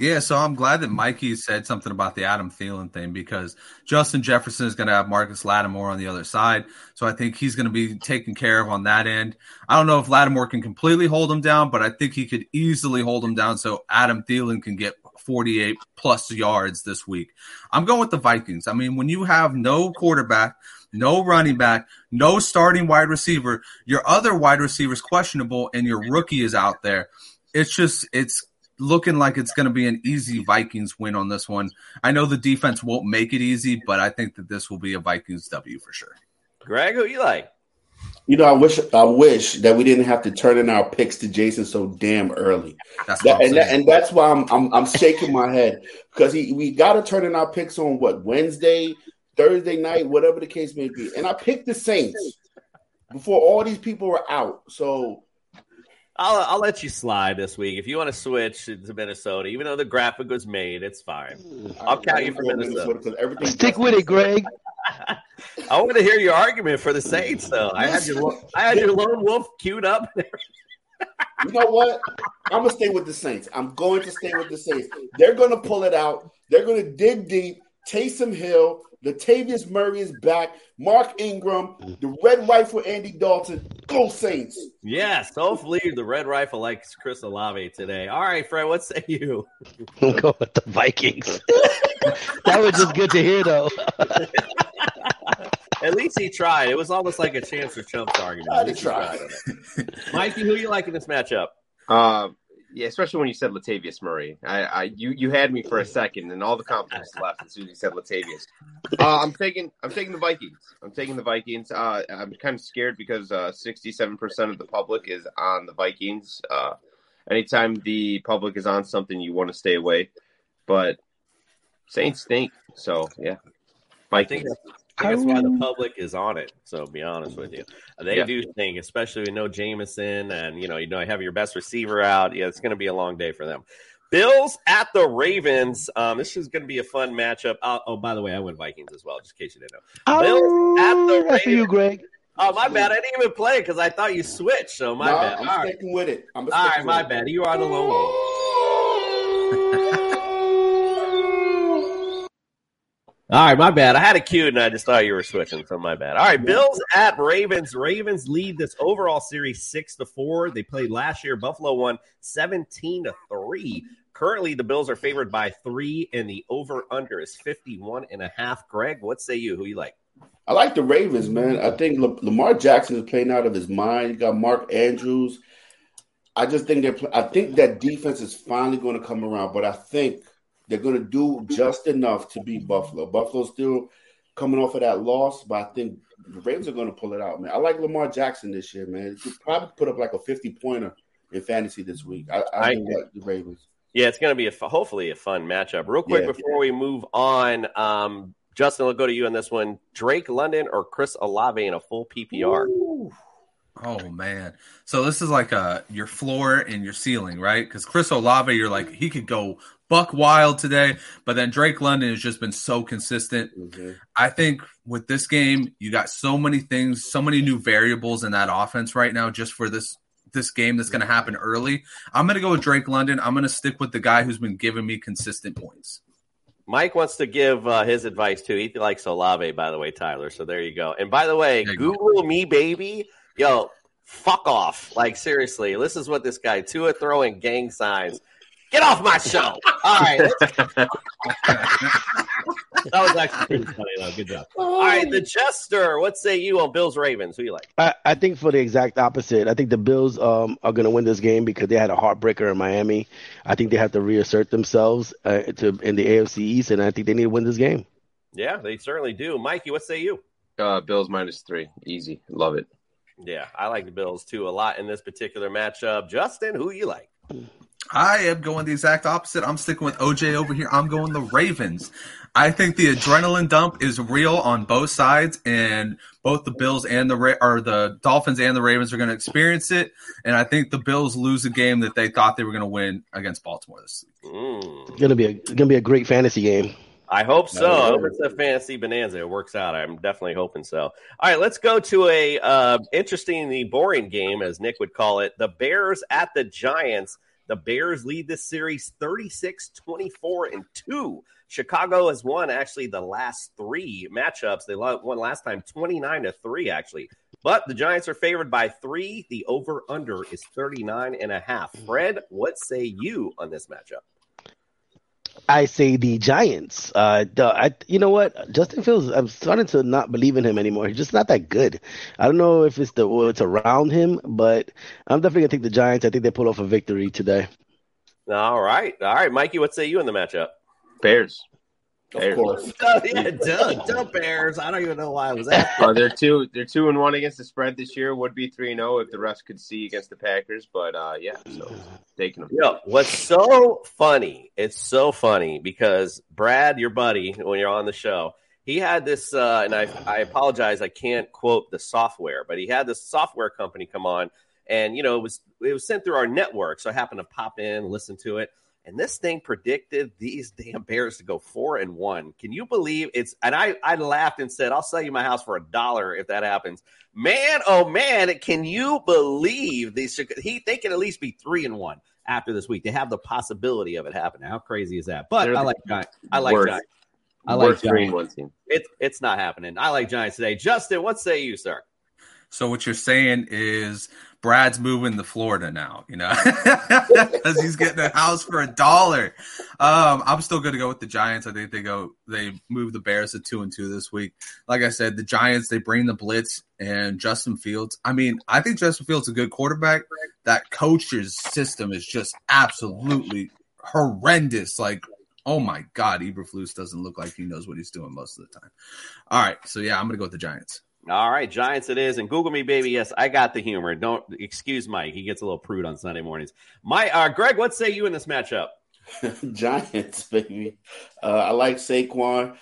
Yeah, so I'm glad that Mikey said something about the Adam Thielen thing because Justin Jefferson is going to have Marcus Lattimore on the other side. So I think he's going to be taken care of on that end. I don't know if Lattimore can completely hold him down, but I think he could easily hold him down so Adam Thielen can get 48 plus yards this week. I'm going with the Vikings. I mean, when you have no quarterback, no running back, no starting wide receiver, your other wide receiver is questionable, and your rookie is out there. It's just, it's looking like it's going to be an easy Vikings win on this one. I know the defense won't make it easy, but I think that this will be a Vikings W for sure. Greg, who you like? You know, I wish I wish that we didn't have to turn in our picks to Jason so damn early. That's That- and, that, and that's why I'm I'm, I'm shaking my head because he we got to turn in our picks on what Wednesday, Thursday night, whatever the case may be. And I picked the Saints before all these people were out. So I'll, I'll let you slide this week if you want to switch to Minnesota. Even though the graphic was made, it's fine. I'll count you for I'm Minnesota. because everything. Stick with it, Greg. I want to hear your argument for the Saints, though. I had your I had your lone wolf queued up. You know what? I'm gonna stay with the Saints. I'm going to stay with the Saints. They're gonna pull it out. They're gonna dig deep. Taysom Hill, Latavius Murray is back. Mark Ingram, the Red Rifle, Andy Dalton. Go Saints! yes, hopefully the Red Rifle likes Chris Olave today. All right, Fred, what say you? I'm going with the Vikings. that was just good to hear, though. At least he tried. It was almost like a chance for Chump's argument. At least he tried. Mikey, who you like in this matchup? Uh, yeah, especially when you said Latavius Murray. I, I, you, you had me for a second, and all the confidence left as soon as you said Latavius. Uh, I'm taking, I'm taking the Vikings. I'm taking the Vikings. Uh, I'm kind of scared because uh, 67% of the public is on the Vikings. Uh, anytime the public is on something, you want to stay away. But Saints stink, so yeah, I think Vikings. I think that's why the public is on it. So be honest with you, they Yeah. do think, especially with know Jamison, and you know, you know, have your best receiver out. Yeah, it's going to be a long day for them. Bills at the Ravens. Um, this is going to be a fun matchup. Oh, oh, by the way, I went Vikings as well, just in case you didn't know. Bills at the That's for you, Ravens. Greg. Oh, my bad. I didn't even play because I thought you switched. So my Nah, bad. I'm All right. sticking with it. I'm All right, sticking my it. bad. You are the lone All right, my bad. I had a cue and I just thought you were switching, so my bad. All right, Bills at Ravens. Ravens lead this overall series six to four. They played last year. Buffalo won seventeen to three. Currently, the Bills are favored by three, and the over under is 51 and a half. Greg, what say you? Who you like? I like the Ravens, man. I think Lamar Jackson is playing out of his mind. You got Mark Andrews. I just think they're. I think that defense is finally going to come around, but I think they're going to do just enough to beat Buffalo. Buffalo's still coming off of that loss, but I think the Ravens are going to pull it out, man. I like Lamar Jackson this year, man. He could probably put up like a fifty pointer in fantasy this week. I, I, I- like the Ravens. Yeah, it's going to be a, hopefully a fun matchup. Real quick Yeah. before we move on, um, Justin, I'll go to you on this one. Drake London or Chris Olave in a full PPR? Oh man. So this is like uh your floor and your ceiling, right? Because Chris Olave, you're like he could go buck wild today, but then Drake London has just been so consistent. I think with this game, you got so many things, so many new variables in that offense right now, just for this this game that's going to happen early. I'm going to go with Drake London. I'm going to stick with the guy who's been giving me consistent points. Mike wants to give uh, his advice too. He likes Olave, by the way, Tyler. So there you go. And by the way, Google me, baby. Yo, fuck off. Like seriously, this is what this guy Tua throwing gang signs. Get off my show. All right. that was actually pretty funny though. Good job. All right, the Jester. What say you on Bills Ravens? Who you like? I, I think for the exact opposite. I think the Bills um, are going to win this game because they had a heartbreaker in Miami. I think they have to reassert themselves uh, to in the AFC East, and I think they need to win this game. Yeah, they certainly do. Mikey, what say you? Uh, Bills minus three, easy, love it. Yeah, I like the Bills too a lot in this particular matchup. Justin, who you like? I am going the exact opposite. I'm sticking with OJ over here. I'm going the Ravens. I think the adrenaline dump is real on both sides, and both the Bills and the Ra- or the Dolphins and the Ravens are going to experience it. And I think the Bills lose a game that they thought they were going to win against Baltimore this week. Mm. Gonna be a gonna be a great fantasy game. I hope so. I hope it's a fantasy bonanza. It works out. I'm definitely hoping so. All right, let's go to a uh, interestingly boring game, as Nick would call it. The Bears at the Giants. The Bears lead this series 36 24 and 2. Chicago has won actually the last three matchups. They won last time 29 to 3, actually. But the Giants are favored by three. The over under is 39 and a half. Fred, what say you on this matchup? I say the Giants. Uh, the, I, you know what? Justin Fields. I'm starting to not believe in him anymore. He's just not that good. I don't know if it's the well, it's around him, but I'm definitely gonna take the Giants. I think they pull off a victory today. All right. All right, Mikey, what say you in the matchup? Bears. Of Bears. course. Oh, yeah, duh, duh, Bears. I don't even know why I was at. Uh, they're two. They're two and one against the spread this year. Would be three and zero if the refs could see against the Packers. But uh, yeah, so taking them. Yo, what's so funny? It's so funny because Brad, your buddy, when you're on the show, he had this, uh, and I, I apologize, I can't quote the software, but he had this software company come on, and you know it was it was sent through our network, so I happened to pop in, listen to it, and this thing predicted these damn Bears to go four and one. Can you believe it's? And I I laughed and said, I'll sell you my house for a dollar if that happens. Man, oh man, can you believe these? He they can at least be three and one after this week. They have the possibility of it happening. How crazy is that? But They're I like Giants. I like worst- Giants. I like worst three and Giants. one team. It's it's not happening. I like Giants today. Justin, what say you, sir? So what you're saying is Brad's moving to Florida now, you know, because he's getting a house for a dollar. Um, I'm still going to go with the Giants. I think they go, they move the Bears to two and two this week. Like I said, the Giants they bring the blitz and Justin Fields. I mean, I think Justin Fields is a good quarterback. That coach's system is just absolutely horrendous. Like, oh my God, Eberflus doesn't look like he knows what he's doing most of the time. All right, so yeah, I'm going to go with the Giants. All right, Giants it is. And Google me, baby. Yes, I got the humor. Don't excuse Mike. He gets a little prude on Sunday mornings. My uh, Greg, what say you in this matchup? Giants, baby. Uh, I like Saquon.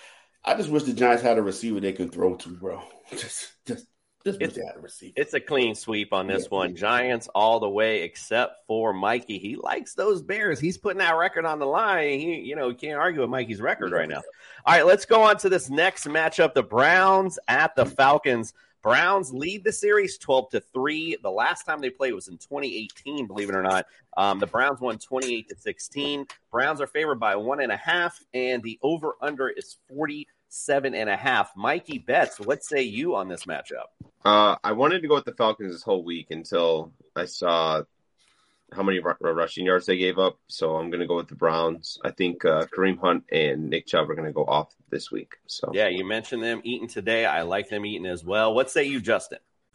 I just wish the Giants had a receiver they can throw to, bro. Just, just, just wish they had a. It's a clean sweep on this one. Giants all the way, except for Mikey. He likes those Bears. He's putting that record on the line. He, you know, can't argue with Mikey's record right now. All right, let's go on to this next matchup: the Browns at the Falcons. Browns lead the series 12 to 3. The last time they played was in 2018, believe it or not. Um, the Browns won 28 to 16. Browns are favored by one and a half, and the over under is 47 and a half. Mikey Bets, what say you on this matchup? Uh, I wanted to go with the Falcons this whole week until I saw how many ru- rushing yards they gave up. So I'm going to go with the Browns. I think uh, Kareem Hunt and Nick Chubb are going to go off this week. So Yeah, you mentioned them eating today. I like them eating as well. What say you, Justin?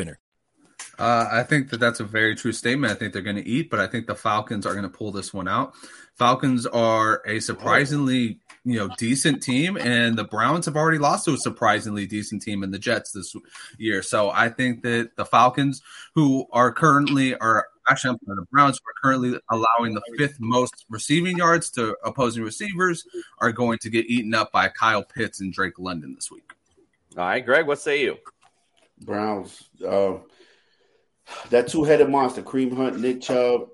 winner. Uh, I think that that's a very true statement. I think they're going to eat, but I think the Falcons are going to pull this one out. Falcons are a surprisingly, you know, decent team, and the Browns have already lost to a surprisingly decent team in the Jets this year. So I think that the Falcons, who are currently are actually I'm the Browns who are currently allowing the fifth most receiving yards to opposing receivers, are going to get eaten up by Kyle Pitts and Drake London this week. All right, Greg, what say you? Browns. Uh, that two-headed monster, Kareem Hunt, Nick Chubb,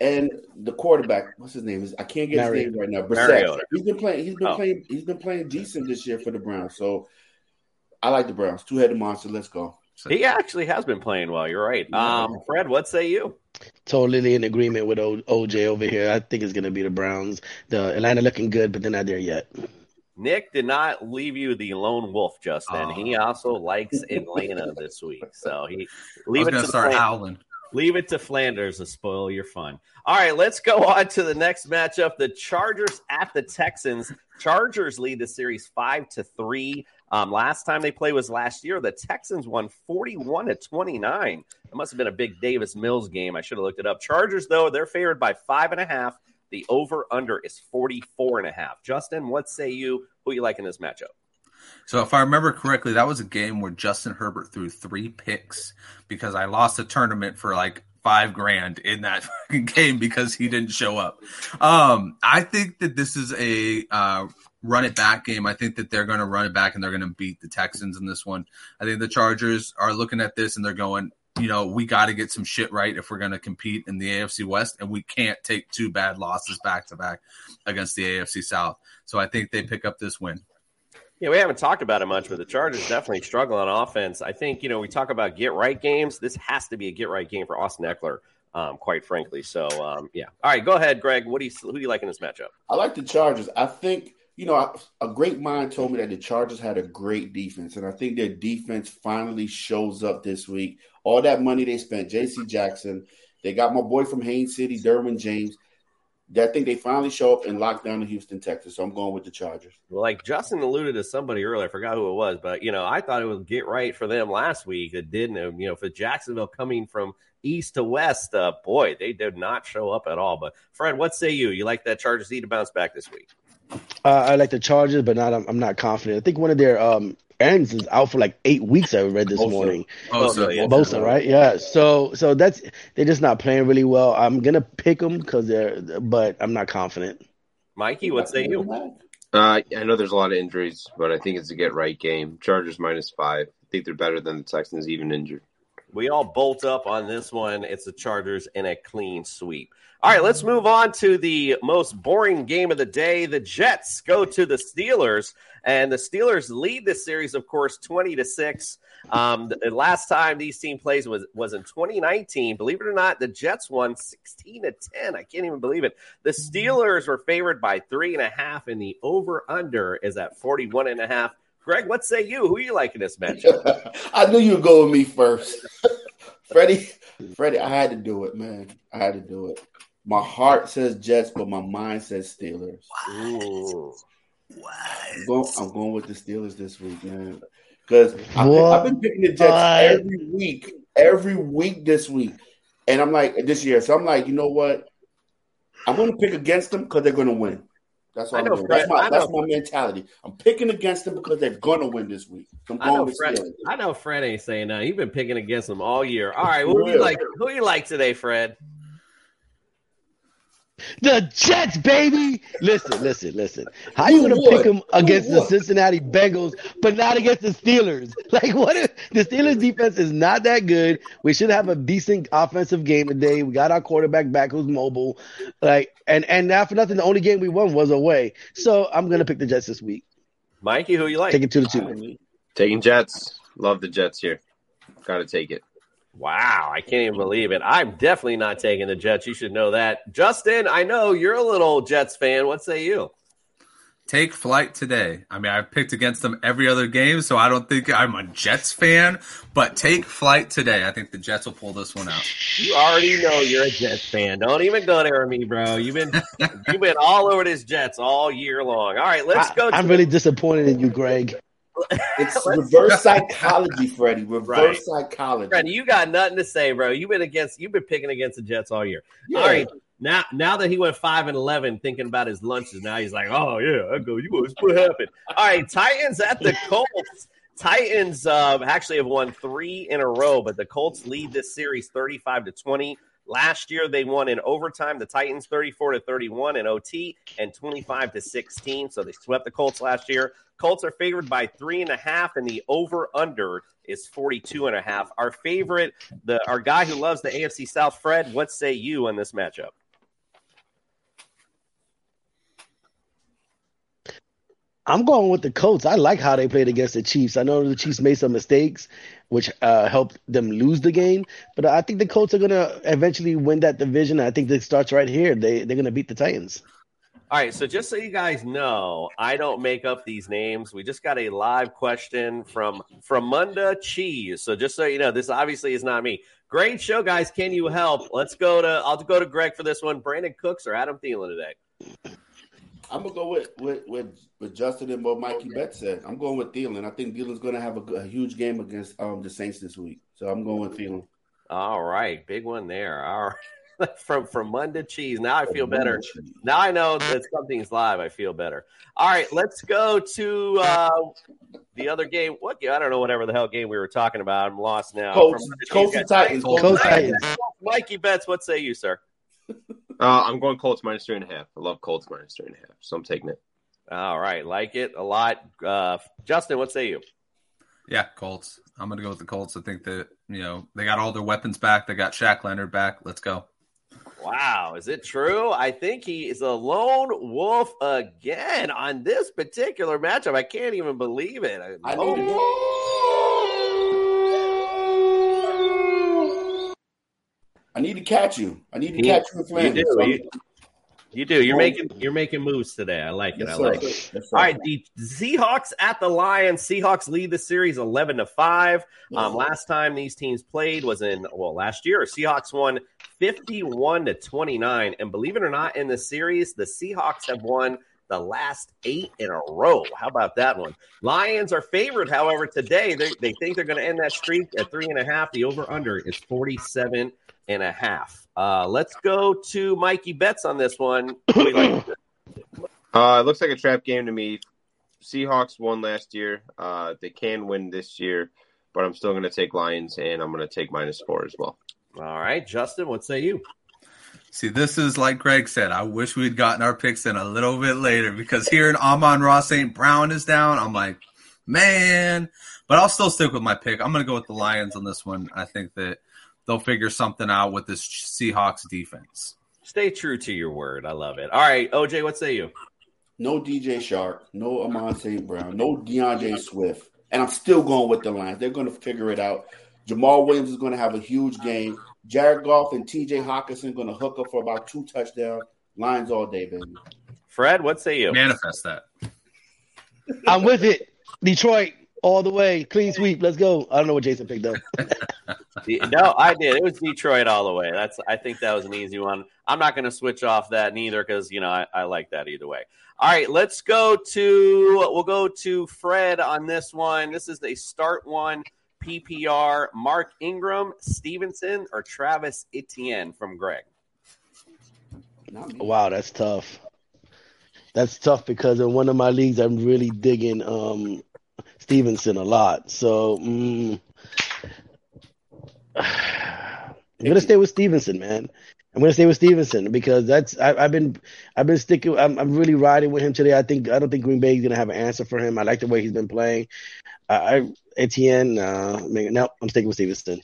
and the quarterback. What's his name? I can't get Mariota. his name right now. Brissett. Mariota. He's been playing. He's been Oh. playing. He's been playing decent this year for the Browns. So I like the Browns. Two-headed monster. Let's go. He actually has been playing well. You're right. Um, Fred, what say you? Totally in agreement with o- OJ over here. I think it's going to be the Browns. The Atlanta looking good, but they're not there yet. Nick did not leave you the lone wolf, Justin. He also likes Atlanta this week, so he leave it to start plan. howling. Leave it to Flanders to spoil your fun. All right, let's go on to the next matchup. The Chargers at the Texans. Chargers lead the series five to three. Um, last time they played was last year. The Texans won 41 to 29. It must have been a big Davis Mills game. I should have looked it up. Chargers, though, they're favored by five and a half. The over under is 44 and a half. Justin, what say you? Who you like in this matchup? So if I remember correctly, that was a game where Justin Herbert threw three picks because I lost a tournament for like five grand in that game because he didn't show up. Um, I think that this is a uh, run it back game. I think that they're going to run it back and they're going to beat the Texans in this one. I think the Chargers are looking at this and they're going, you know, we got to get some shit right if we're going to compete in the AFC West, and we can't take two bad losses back to back against the AFC South. So I think they pick up this win. Yeah, we haven't talked about it much, but the Chargers definitely struggle on offense. I think, you know, we talk about get right games. This has to be a get right game for Austin Ekeler, um, quite frankly. So, um, yeah. All right, go ahead, Greg. What do you, who do you like in this matchup? I like the Chargers. I think, you know, a great mind told me that the Chargers had a great defense, and I think their defense finally shows up this week. All that money they spent, J.C. Jackson, they got my boy from Haines City, Derwin James. I think they finally show up and lock down the Houston, Texas. So I'm going with the Chargers. Well, like Justin alluded to somebody earlier, I forgot who it was, but you know, I thought it would get right for them last week. It didn't. You know, for Jacksonville coming from east to west, uh, boy, they did not show up at all. But Fred, what say you? You like that Chargers need to bounce back this week? Uh, I like the Chargers, but not. I'm, I'm not confident. I think one of their um ends is out for like eight weeks. I read this Bosa. morning. Bosa, yeah. Bosa, right? Yeah. So, so that's they're just not playing really well. I'm gonna pick them because they're, but I'm not confident. Mikey, what say you? Uh, I know there's a lot of injuries, but I think it's a get right game. Chargers minus five. I think they're better than the Texans, even injured. We all bolt up on this one. It's the Chargers in a clean sweep. All right, let's move on to the most boring game of the day. The Jets go to the Steelers, and the Steelers lead this series, of course, twenty to six. Um, the last time these team plays was was in 2019. Believe it or not, the Jets won 16 to 10. I can't even believe it. The Steelers were favored by three and a half, and the over under is at 41 and a half. Greg, what say you? Who are you liking this matchup? I knew you would go with me first. Freddie, Freddie, I had to do it, man. I had to do it. My heart says Jets, but my mind says Steelers. Ooh. I'm going, I'm going with the Steelers this week, man. Because I've, I've been picking the Jets What? every week, every week this week. And I'm like, this year. So I'm like, you know what? I'm going to pick against them because they're going to win. That's what I I'm. Fred, That's, my, that's my mentality. I'm picking against them because they're going to win this week. I'm I know Fred. I know Fred ain't saying that. You've been picking against them all year. All right, who do you like? Who you like today, Fred? The Jets, baby. Listen, listen, listen. How You you gonna would. pick them against You the. Cincinnati Bengals, but not against the Steelers? Like, what? If, the Steelers defense is not that good. We should have a decent offensive game today. We got our quarterback back who's mobile. Like, and and not for nothing, the only game we won was away. So I'm gonna pick the Jets this week. Mikey, who you like? Take it to the two. Taking Jets. Love the Jets here. Got to take it. Wow, I can't even believe it. I'm definitely not taking the Jets. You should know that. Justin, I know you're a little Jets fan. What say you? Take flight today. I mean, I've picked against them every other game, so I don't think I'm a Jets fan, but take flight today. I think the Jets will pull this one out. You already know you're a Jets fan. Don't even go there with me, bro. You've been you've been all over this Jets all year long. All right, let's go. I, am to really disappointed in you, Greg. It's reverse psychology, Freddie. Reverse psychology. Fred, you got nothing to say, bro. You've been against you've been picking against the Jets all year. Yeah. All right. Now now that he went five and eleven thinking about his lunches, now he's like, Oh yeah, I go, you guys, what happened? All right, Titans at the Colts. Titans uh, actually have won three in a row, but the Colts lead this series 35 to 20. Last year they won in overtime, the Titans 34 to 31 in OT and 25 to 16. So they swept the Colts last year. Colts are favored by three and a half, and the over under is 42 and a half. Our favorite, the our guy who loves the AFC South, Fred, what say you on this matchup? I'm going with the Colts. I like how they played against the Chiefs. I know the Chiefs made some mistakes, which uh, helped them lose the game. But I think the Colts are going to eventually win that division. I think it starts right here. They they're going to beat the Titans. All right, so just so you guys know, I don't make up these names. We just got a live question from from Munda Cheese. So just so you know, this obviously is not me. Great show, guys. Can you help? Let's go to. I'll go to Greg for this one. Brandin Cooks or Adam Thielen today. I'm gonna go with with with, with Justin and what Mikey Bet said. I'm going with Thielen. I think Thielen's gonna have a, a huge game against um the Saints this week. So I'm going with Thielen. All right, big one there. All right, from from Mund to cheese. Now I feel better. Now I know that something's live. I feel better. All right, let's go to uh, the other game. What game? I don't know. Whatever the hell game we were talking about. I'm lost now. Colts- From Mund Colts and Titans. Colts Colts and Titans. Titans. Mikey bets. What say you, sir? Uh, I'm going Colts minus three and a half. I love Colts minus three and a half, so I'm taking it. All right, like it a lot. Uh, Justin, what say you? Yeah, Colts. I'm gonna go with the Colts. I think that you know they got all their weapons back. They got Shaq Leonard back. Let's go. Wow, is it true? I think he is a lone wolf again on this particular matchup. I can't even believe it. I Lone need wolf. I need to catch you. I need to You- catch you in You do. You, you do. You're making you're making moves today. I like it. Yes, I sir. like it. Yes, sir. All right, the Seahawks at the Lions. Seahawks lead the series eleven to five. Um, last time these teams played was in well last year. Seahawks won fifty one to twenty nine, and believe it or not, in the series, the Seahawks have won the last eight in a row. How about that one? Lions are favored, however, today. They, they think they're going to end that streak at three and a half. The over under is 47 and a half. Uh, let's go to Mikey Bets on this one. What do you like? Uh, it looks like a trap game to me. Seahawks won last year. Uh, they can win this year, but I'm still going to take Lions, and I'm going to take minus four as well. All right, Justin, what say you? See, this is like Greg said. I wish we'd gotten our picks in a little bit later because hearing Amon Ross St. Brown is down, I'm like, man. But I'll still stick with my pick. I'm going to go with the Lions on this one. I think that they'll figure something out with this Seahawks defense. Stay true to your word. I love it. All right, OJ, what say you? No DJ Chark, no Amon St. Brown, no D'Andre Swift. And I'm still going with the Lions. They're going to figure it out. Jamaal Williams is going to have a huge game. Jared Goff and TJ Hockenson going to hook up for about two touchdowns. Lions all day, baby. Fred, what say you? Manifest that. I'm with it. Detroit all the way. Clean sweep. Let's go. I don't know what Jason picked up. No, I did. It was Detroit all the way. That's. I think that was an easy one. I'm not going to switch off that neither because you know I, I like that either way. All right, let's go to. We'll go to Fred on this one. This is the start one PPR. Mark Ingram, Stevenson, or Travis Etienne from Greg. Wow, that's tough. That's tough because in one of my leagues, I'm really digging um, Stevenson a lot. So mm, I'm gonna stay with Stevenson, man. I'm gonna stay with Stevenson because that's I, I've been I've been sticking. I'm, I'm really riding with him today. I think I don't think Green Bay is gonna have an answer for him. I like the way he's been playing. I, I Etienne, uh, no, I'm sticking with Stevenson.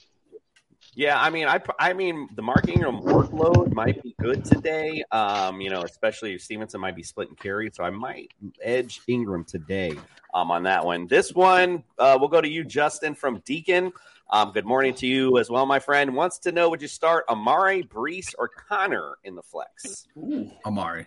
Yeah, I mean, I, I mean, the Mark Ingram workload might be good today. Um, you know, especially if Stevenson might be splitting carry, so I might edge Ingram today. Um, on that one. This one, uh, we'll go to you, Justin from Deacon. Um, good morning to you as well, my friend. Wants to know would you start Amari, Breece, or Conner in the flex? Amari.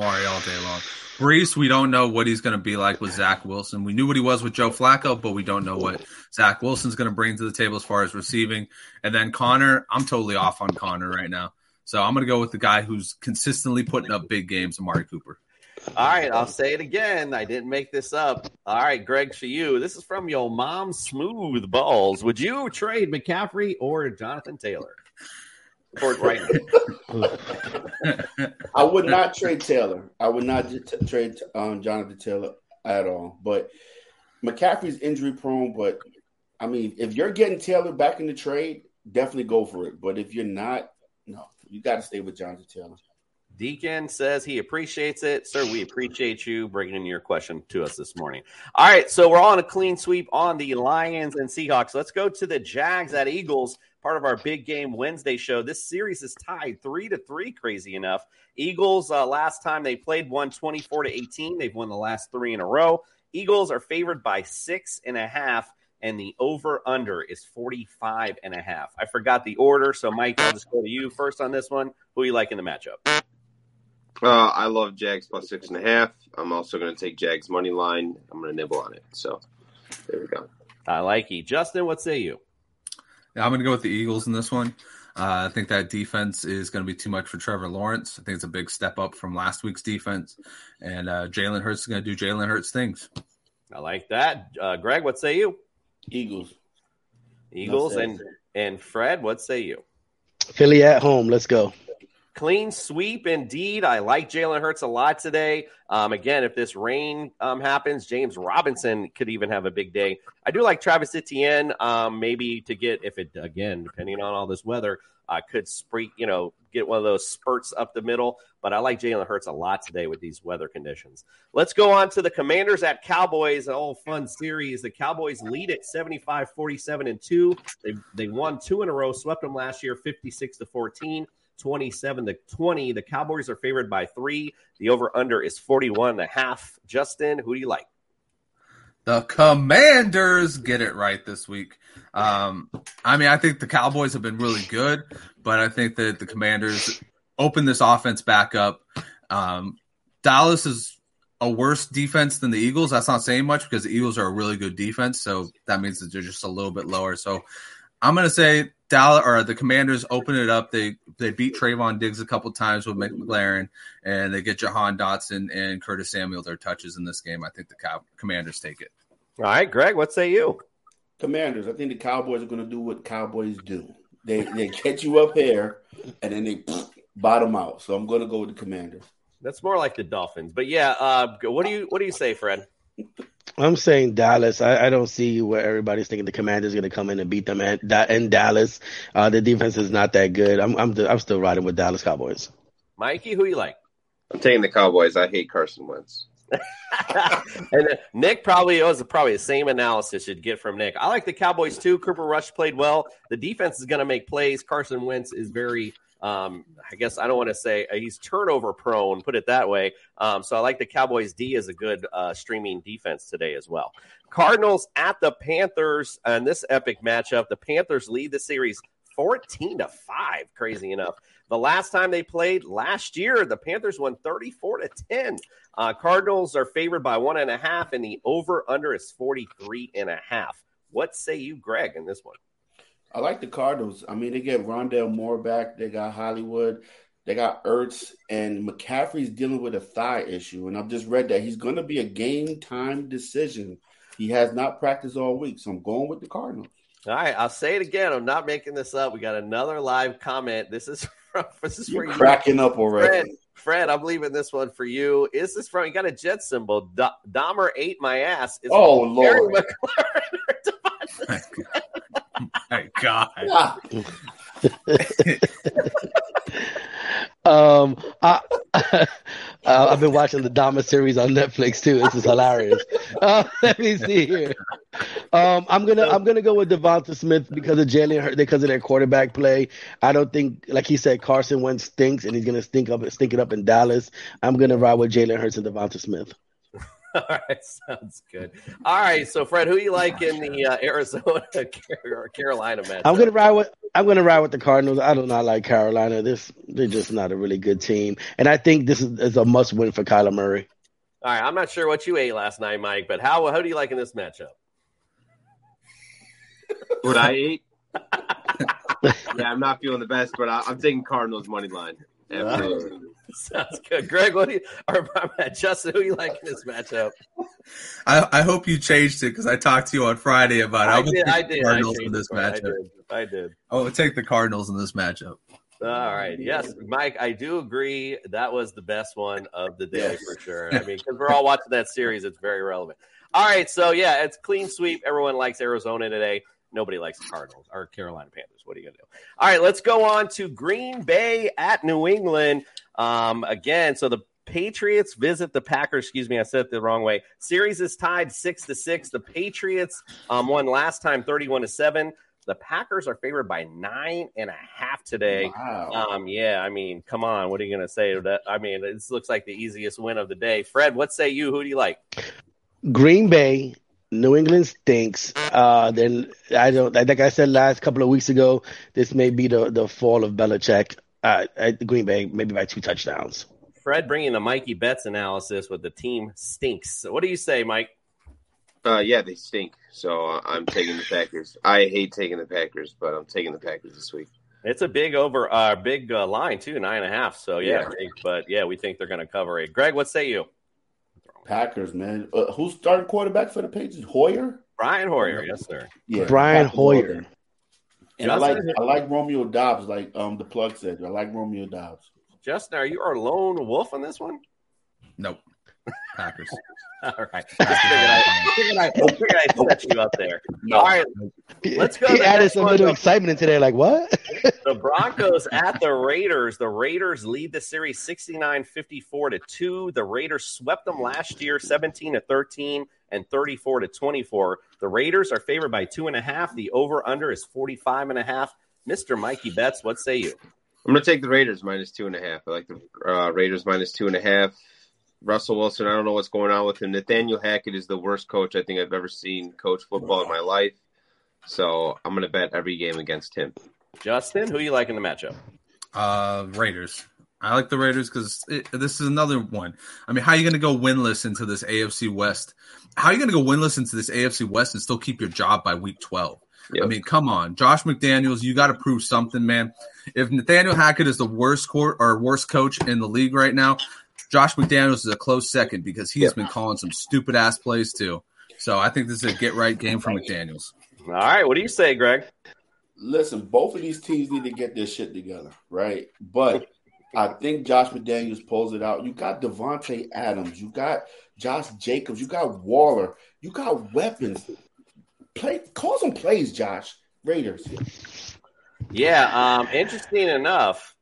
Amari all day long. Breece, we don't know what he's going to be like with Zach Wilson. We knew what he was with Joe Flacco, but we don't know what Zach Wilson's going to bring to the table as far as receiving. And then Conner, I'm totally off on Conner right now. So I'm going to go with the guy who's consistently putting up big games, Amari Cooper. All right, I'll say it again. I didn't make this up. All right, Greg, for you. This is from your mom, Smooth Balls. Would you trade McCaffrey or Jonathan Taylor? For right now. I would not trade Taylor. I would not t- trade um, Jonathan Taylor at all. But McCaffrey's injury prone. But I mean, if you're getting Taylor back in the trade, definitely go for it. But if you're not, no, you got to stay with Jonathan Taylor. Deacon says he appreciates it. Sir, we appreciate you bringing in your question to us this morning. All right, so we're on a clean sweep on the Lions and Seahawks. Let's go to the Jags at Eagles, part of our big game Wednesday show. This series is tied three to three, crazy enough. Eagles, uh, last time they played, won 24 to 18. They've won the last three in a row. Eagles are favored by six and a half and the over under is 45 and a half. I forgot the order, so Mike, I'll just go to you first on this one. Who are you like in the matchup? Uh, I love Jags plus six and a half. I'm also going to take Jags money line. I'm going to nibble on it. So there we go. I like you. Justin, what say you? Yeah, I'm going to go with the Eagles in this one. Uh, I think that defense is going to be too much for Trevor Lawrence. I think it's a big step up from last week's defense, and uh, Jalen Hurts is going to do Jalen Hurts things. I like that. Uh, Greg, what say you? Eagles. Eagles No and and Fred, what say you? Philly at home. Let's go. Clean sweep indeed. I like Jalen Hurts a lot today. Um, again, if this rain um, happens, James Robinson could even have a big day. I do like Travis Etienne, um, maybe to get if it again, depending on all this weather, uh, could spree, you know, get one of those spurts up the middle. But I like Jalen Hurts a lot today with these weather conditions. Let's go on to the Commanders at Cowboys. A whole fun series. The Cowboys lead at 75 47 and 2. They, they won two in a row, swept them last year 56 to 14. 27 to 20. The Cowboys are favored by three. The over under is 41 and a half. Justin, who do you like? The Commanders get it right this week. Um, I mean, I think the Cowboys have been really good, but I think that the Commanders open this offense back up. Um, Dallas is a worse defense than the Eagles. That's not saying much because the Eagles are a really good defense, so that means that they're just a little bit lower. So I'm going to say Dallas or the Commanders open it up. They they beat Trevon Diggs a couple times with McLaurin, and they get Jahan Dotson and Curtis Samuel their touches in this game. I think the Cow- Commanders take it. All right, Greg, what say you? Commanders. I think the Cowboys are going to do what Cowboys do. They they catch you up here and then they bottom out. So I'm going to go with the Commanders. That's more like the Dolphins. But yeah, uh, what do you what do you say, Fred? I'm saying Dallas. I, I don't see where everybody's thinking the Commanders going to come in and beat them at, in Dallas. Uh, the defense is not that good. I'm I'm, I'm still riding with Dallas Cowboys. Mikey, who you like? I'm taking the Cowboys. I hate Carson Wentz. and Nick probably it was probably the same analysis you'd get from Nick. I like the Cowboys too. Cooper Rush played well. The defense is going to make plays. Carson Wentz is very, um, I guess I don't want to say uh, he's turnover prone, put it that way. Um, so I like the Cowboys D as a good uh, streaming defense today as well. Cardinals at the Panthers and this epic matchup. The Panthers lead the series 14 to 5 crazy enough the last time they played last year the panthers won 34 to 10 uh, cardinals are favored by one and a half and the over under is 43 and a half what say you greg in this one I like the Cardinals. I mean, they get Rondale Moore back. They got Hollywood. They got Ertz. And McCaffrey's dealing with a thigh issue. And I've just read that he's going to be a game time decision. He has not practiced all week. So I'm going with the Cardinals. all right i'll say it again i'm not making this up we got another live comment this is from this is You're for you cracking up already. Fred, Fred, I'm leaving this one for you. Is this from? You got a jet symbol. Do- Dahmer ate my ass. Is Oh, Terry Lord. McLaurin My God. Um, I, uh, I've been watching the Dahmer series on Netflix too. This is hilarious. Uh, let me see here. Um, I'm gonna I'm gonna go with DeVonta Smith because of Jalen Hurts because of their quarterback play. I don't think, like he said, Carson Wentz stinks and he's gonna stink up stink it up in Dallas. I'm gonna ride with Jalen Hurts and DeVonta Smith. All right, sounds good. All right, so Fred, who you like in the uh, Arizona or Carolina match? I'm gonna ride with I'm gonna ride with the Cardinals. I do not like Carolina. This they're just not a really good team, and I think this is, is a must win for Kyler Murray. All right, I'm not sure what you ate last night, Mike, but how how do you like in this matchup? What I ate? yeah, I'm not feeling the best, but I, I'm taking Cardinals money line. Absolutely. Sounds good. Greg, what do you, or Justin, who you like in this matchup? I, I hope you changed it because I talked to you on Friday about it. I I did. I did. Cardinals changed in this it, I matchup. did. I did. I would take the Cardinals in this matchup. All right. Yes, Mike, I do agree. That was the best one of the day for sure. I mean, because we're all watching that series, it's very relevant. All right. So, yeah, it's clean sweep. Everyone likes Arizona today. Nobody likes the Cardinals or Carolina Panthers. What are you going to do? All right. Let's go on to Green Bay at New England. Um, again, so the Patriots visit the Packers. Excuse me, I said it the wrong way. Series is tied six to six. The Patriots um, won last time, thirty-one to seven. The Packers are favored by nine and a half today. Wow. Um, yeah, I mean, come on, what are you going to say to that? I mean, this looks like the easiest win of the day. Fred, what say you? Who do you like? Green Bay, New England stinks. Uh, then I don't like I said last couple of weeks ago. This may be the the fall of Belichick. Uh, at the Green Bay, maybe by two touchdowns. Fred bringing the Mikey Bets analysis with the team stinks. So what do you say, Mike? Uh, yeah, they stink. So uh, I'm taking the Packers. I hate taking the Packers, but I'm taking the Packers this week. It's a big over, uh, big uh, line too, nine and a half. So yeah, Yeah. big, but yeah, we think they're going to cover it. Greg, what say you? Packers, man. Uh, who's starting quarterback for the Patriots? Hoyer. Brian Hoyer, yes sir. Yeah, Brian Packers all Hoyer. Day. And I like I like Romeo Doubs, like um the plug said. I like Romeo Doubs. Justin, are you our lone wolf on this one? Nope. Packers. All right. I, figured I, figured I'd set you up there. All right. Let's go. to He the added some little excitement into there. Like what? the Broncos at the Raiders. The Raiders lead the series 69-54 to 2. The Raiders swept them last year 17 to 13 and 34 to 24. The Raiders are favored by two and a half. The over-under is 45 and a half. Mr. Mikey Bets, what say you? I'm going to take the Raiders minus two and a half. I like the uh, Raiders minus two and a half. Russell Wilson, I don't know what's going on with him. Nathaniel Hackett is the worst coach I think I've ever seen coach football in my life. So I'm going to bet every game against him. Justin, who you like in the matchup? Uh, Raiders. I like the Raiders because this is another one. I mean, how are you going to go winless into this AFC West? How are you going to go winless into this AFC West and still keep your job by week 12? I mean, come on, Josh McDaniels, you got to prove something, man. If Nathaniel Hackett is the worst court or worst coach in the league right now, Josh McDaniels is a close second because he has been calling some stupid ass plays too. So I think this is a get right game for McDaniels. All right, what do you say, Greg? Listen, both of these teams need to get their shit together, right? But I think Josh McDaniels pulls it out. You got Davante Adams, you got Josh Jacobs, you got Waller, you got weapons. Play, call some plays, Josh. Raiders. Yeah, um, interesting enough.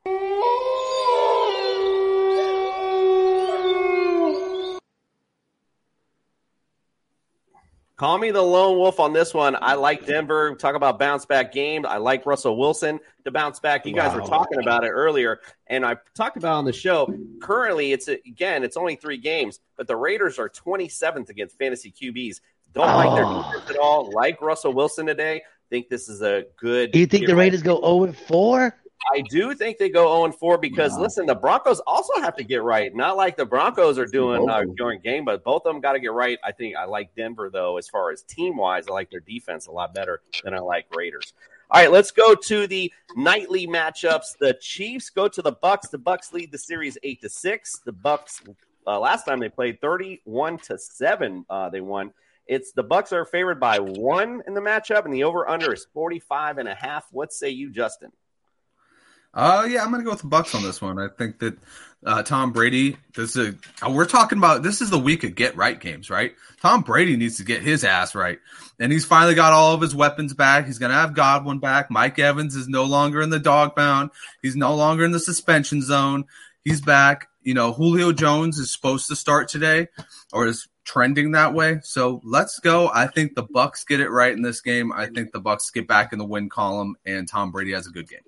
Call me the lone wolf on this one. I like Denver. Talk about bounce back game. I like Russell Wilson to bounce back. You guys were talking about it earlier, and I talked about on the show. Currently, it's again, it's only three games, but the Raiders are 27th against fantasy QBs. Don't like their Oh. defense at all. Like Russell Wilson today. Think this is a good. Do you think the Raiders go 0 and 4? I do think they go 0 4 because listen, the Broncos also have to get right. Not like the Broncos are doing uh, during game, but both of them got to get right. I think I like Denver though, as far as team wise. I like their defense a lot better than I like Raiders. All right, let's go to the nightly matchups. The Chiefs go to the Bucks. The Bucks lead the series eight to six. The Bucks uh, last time they played thirty-one to seven. Uh, they won. It's the Bucks are favored by one in the matchup, and the over/under is 45 and a half. What say you, Justin? Uh yeah, I'm gonna go with the Bucks on this one. I think that uh, Tom Brady. This is a, uh, we're talking about. This is the week of get right games, right? Tom Brady needs to get his ass right, and he's finally got all of his weapons back. He's gonna have Godwin back. Mike Evans is no longer in the dog pound. He's no longer in the suspension zone. He's back. You know, Julio Jones is supposed to start today, or is trending that way. So let's go. I think the Bucks get it right in this game. I think the Bucks get back in the win column, and Tom Brady has a good game.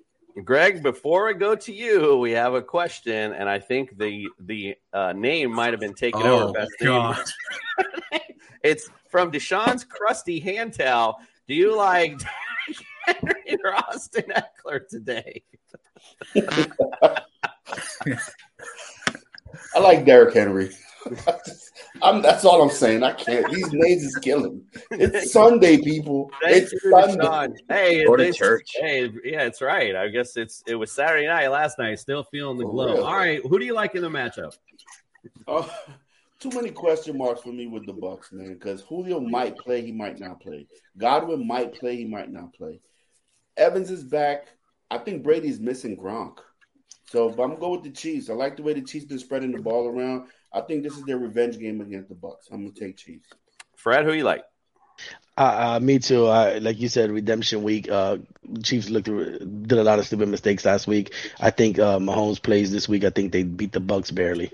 Greg, before I go to you, we have a question, and I think the the uh, name might have been taken Oh, over. Best name. God. it's from Deshaun's crusty hand towel. Do you like Derrick Henry or Austin Ekeler today? I like Derrick Henry. I'm, that's all I'm saying. I can't. These names is killing. It's Sunday, people. Thank it's Sunday. Sean. Hey, Go to church. Hey, yeah, it's right. I guess it's it was Saturday night last night. Still feeling the glow. real. All right, who do you like in the matchup? Uh, too many question marks for me with the Bucks, man. Because Julio might play, he might not play. Godwin might play, he might not play. Evans is back. I think Brady's missing Gronk. So, but I'm gonna go with the Chiefs. I like the way the Chiefs been spreading the ball around. I think this is their revenge game against the Bucks. I'm gonna take Chiefs. Fred, who you like? Uh, uh, me too. Uh, like you said, redemption week. Uh, Chiefs looked did a lot of stupid mistakes last week. I think uh, Mahomes plays this week. I think they beat the Bucks barely.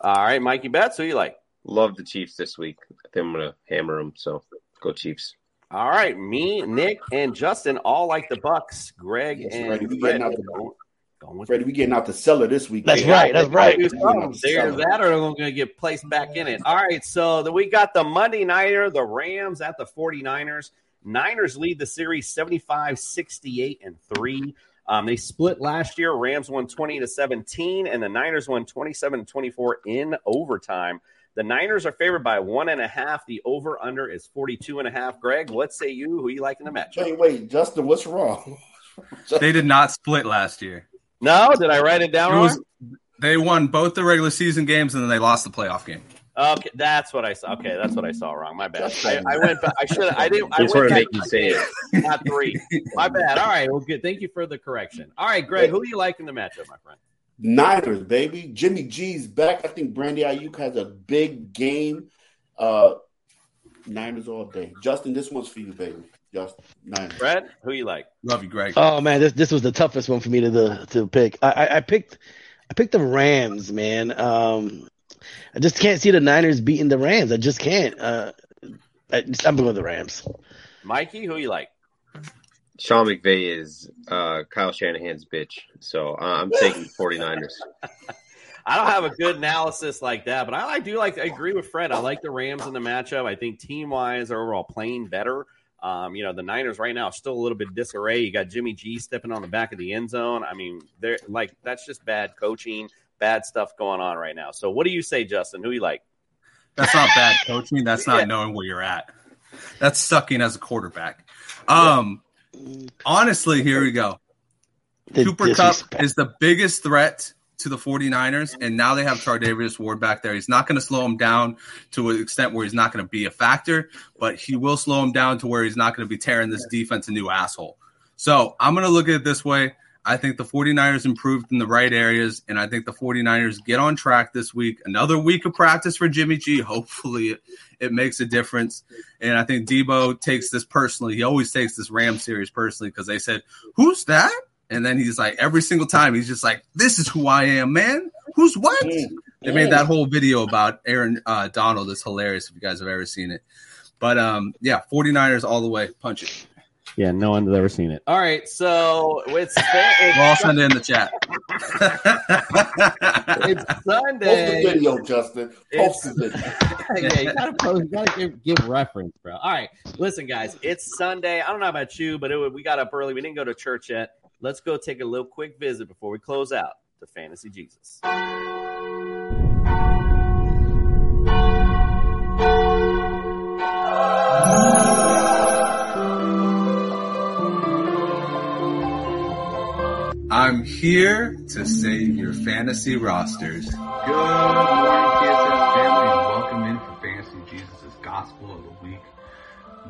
All right, Mikey Bets, who you like? Love the Chiefs this week. I think I'm gonna hammer them. So go Chiefs. All right, me, Nick, and Justin all like the Bucks. Greg Yes, and Freddie, we Fred getting out the going- going Freddie, we getting out the cellar this week. That's baby. right, that's right. We getting There's that, or they're going to get placed back in it. All right, so the, we got the Monday Nighter, the Rams at the 49ers. Niners lead the series 75 68 and 3. Um, they split last year. Rams won 20 to 17, and the Niners won 27 to 24 in overtime. The Niners are favored by one and a half. The over under is 42 and a half. Greg, what say you? Who you like in the match? Wait, wait, Justin, what's wrong? They did not split last year. No, did I write it down It wrong? was, they won both the regular season games and then they lost the playoff game. Okay, that's what I saw. Okay, that's what I saw wrong. My bad. I, I went back. I should. I didn't. I went back you say it. Not three. My bad. All right. Well, good. Thank you for the correction. All right, Greg. Who do you like in the matchup, my friend? Niners, baby. Jimmy G's back. I think Brandy Aiyuk has a big game. Uh Niners all day. Justin, this one's for you, baby. Justin, Niners. Fred, who you like? Love you, Greg. Oh man, this this was the toughest one for me to the, to pick. I, I, I picked I picked the Rams, man. Um, I just can't see the Niners beating the Rams. I just can't. Uh, I, I'm going with the Rams. Mikey, who you like? Sean McVay is uh, Kyle Shanahan's bitch. So uh, I'm taking 49ers. I don't have a good analysis like that, but I, I do like. I agree with Fred. I like the Rams in the matchup. I think team wise, they're overall playing better. Um, you know, the Niners right now are still a little bit disarray. You got Jimmy G stepping on the back of the end zone. I mean, they're like that's just bad coaching, bad stuff going on right now. So, what do you say, Justin? Who you like? That's not bad coaching. That's not knowing where you're at. That's sucking as a quarterback. Um, honestly, here we go. The Cooper disrespect. Cup is the biggest threat to the 49ers, and now they have Charvarius Ward back there. He's not going to slow him down to an extent where he's not going to be a factor, but he will slow him down to where he's not going to be tearing this defense a new asshole. So I'm going to look at it this way. I think the 49ers improved in the right areas, and I think the 49ers get on track this week. Another week of practice for Jimmy G. Hopefully, it, it makes a difference. And I think Debo takes this personally. He always takes this Ram series personally because they said, Who's that? And then he's like, every single time, he's just like, This is who I am, man. Who's what? They made that whole video about Aaron uh, Donald. It's hilarious if you guys have ever seen it. But um, yeah, 49ers all the way. Punch it. Yeah, no one's ever seen it. All right, so it's, We'll all send it in the chat. it's Sunday. Post Sunday. the video, Justin. Post the video. yeah, you gotta post, you gotta give, give reference, bro. All right, listen, guys, it's Sunday. I don't know about you, but it, we got up early. We didn't go to church yet. Let's go take a little quick visit before we close out to Fantasy Jesus. I'm here to save your fantasy rosters. Good morning, TSS family, and welcome in for Fantasy Jesus' Gospel of the Week.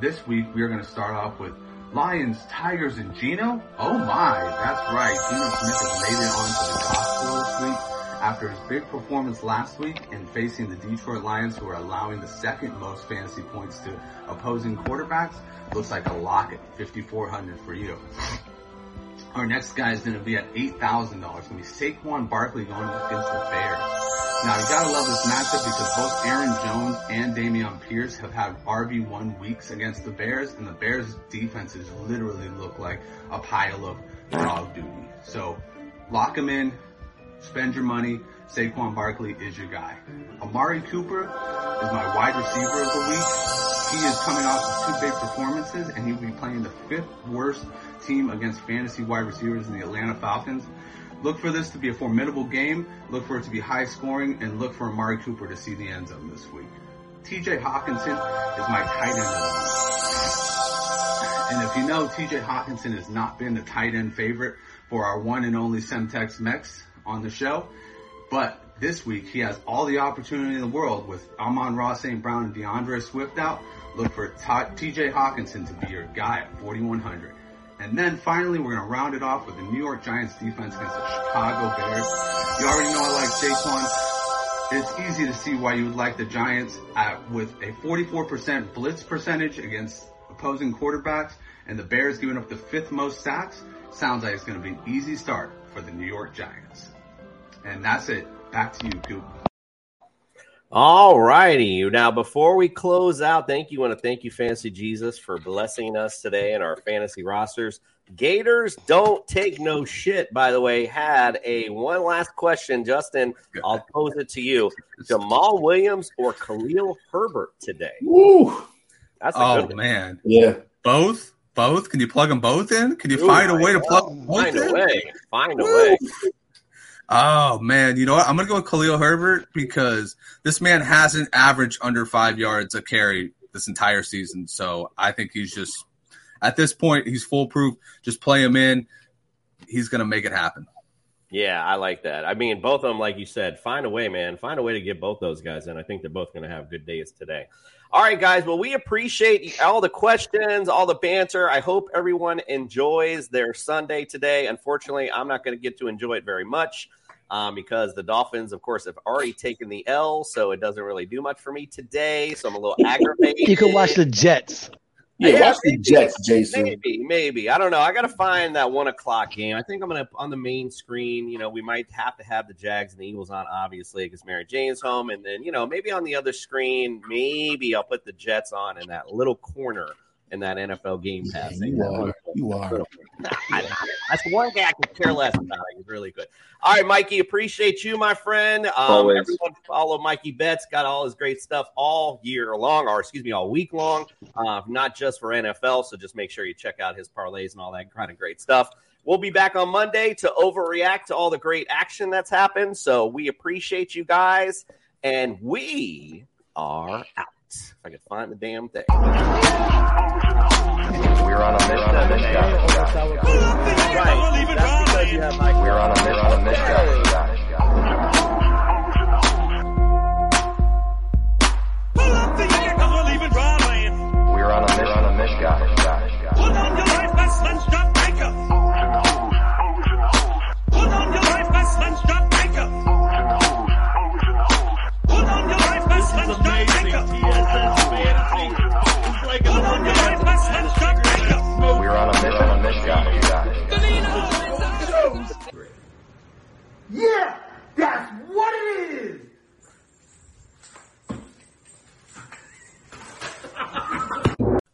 This week, we are going to start off with Lions, Tigers, and Geno. Oh my, that's right. Geno Smith has made it onto the Gospel this week after his big performance last week and facing the Detroit Lions, who are allowing the second most fantasy points to opposing quarterbacks. Looks like a lock at 5,400 for you. Our next guy is going to be at $8,000. It's going to be Saquon Barkley going against the Bears. Now, you got to love this matchup because both Aaron Jones and Dameon Pierce have had RB1 weeks against the Bears, and the Bears' defenses literally look like a pile of dog duty. So, lock them in, spend your money. Saquon Barkley is your guy. Amari Cooper is my wide receiver of the week. He is coming off of two big performances, and he will be playing the fifth worst team against fantasy wide receivers in the Atlanta Falcons. Look for this to be a formidable game. Look for it to be high scoring, and look for Amari Cooper to see the end zone this week. TJ Hockenson is my tight end of the week. And if you know, TJ Hockenson has not been the tight end favorite for our one and only Semtex Mex on the show. But this week, he has all the opportunity in the world with Amon-Ra St. Brown and D'Andre Swift out. Look for TJ Hockenson to be your guy at 4,100. And then finally, we're going to round it off with the New York Giants defense against the Chicago Bears. You already know I like Saquon. It's easy to see why you would like the Giants at, with a 44% blitz percentage against opposing quarterbacks and the Bears giving up the fifth most sacks. Sounds like it's going to be an easy start for the New York Giants. And that's it. Back to you, Coop. All righty. Now, before we close out, thank you. I want to thank you, Fantasy Jesus, for blessing us today and our fantasy rosters. Gators don't take no shit, by the way, had a one last question. Justin, I'll pose it to you. Jamaal Williams or Khalil Herbert today? Woo. That's a Oh good one. man, Yeah. both, both. Can you plug them both in? Can you Ooh, find a way to plug them both Find in? a way. Find a way. Oh man, you know what? I'm gonna go with Khalil Herbert because this man hasn't averaged under five yards a carry this entire season. So I think he's just at this point he's foolproof. Just play him in. He's gonna make it happen. Yeah, I like that. I mean, both of them, like you said, find a way, man. Find a way to get both those guys in. I think they're both going to have good days today. All right, guys. Well, we appreciate all the questions, all the banter. I hope everyone enjoys their Sunday today. Unfortunately, I'm not going to get to enjoy it very much um, because the Dolphins, of course, have already taken the L, so it doesn't really do much for me today. So I'm a little aggravated. You can watch the Jets. Yeah, Yeah, watch the Jets, Jason. Maybe, maybe. I don't know. I got to find that one o'clock game. I think I'm going to, on the main screen, you know, we might have to have the Jags and the Eagles on, obviously, because Mary Jane's home. And then, you know, maybe on the other screen, maybe I'll put the Jets on in that little corner in that NFL game pass. thing. You are. You are. That's one guy I could care less about. He's really good. All right, Mikey, appreciate you, my friend. Um, Always. everyone follow Mikey Bets. Got all his great stuff all year long, or excuse me, all week long. Uh, not just for NFL. So just make sure you check out his parlays and all that kind of great stuff. We'll be back on Monday to overreact to all the great action that's happened. So we appreciate you guys, and we are out. If I could find the damn thing. We're on a mission. A mishgas gas We're leaving dry land. We're on a mission. Right. That's because you have Mike. We're on a mission. A Yeah, that's what it is.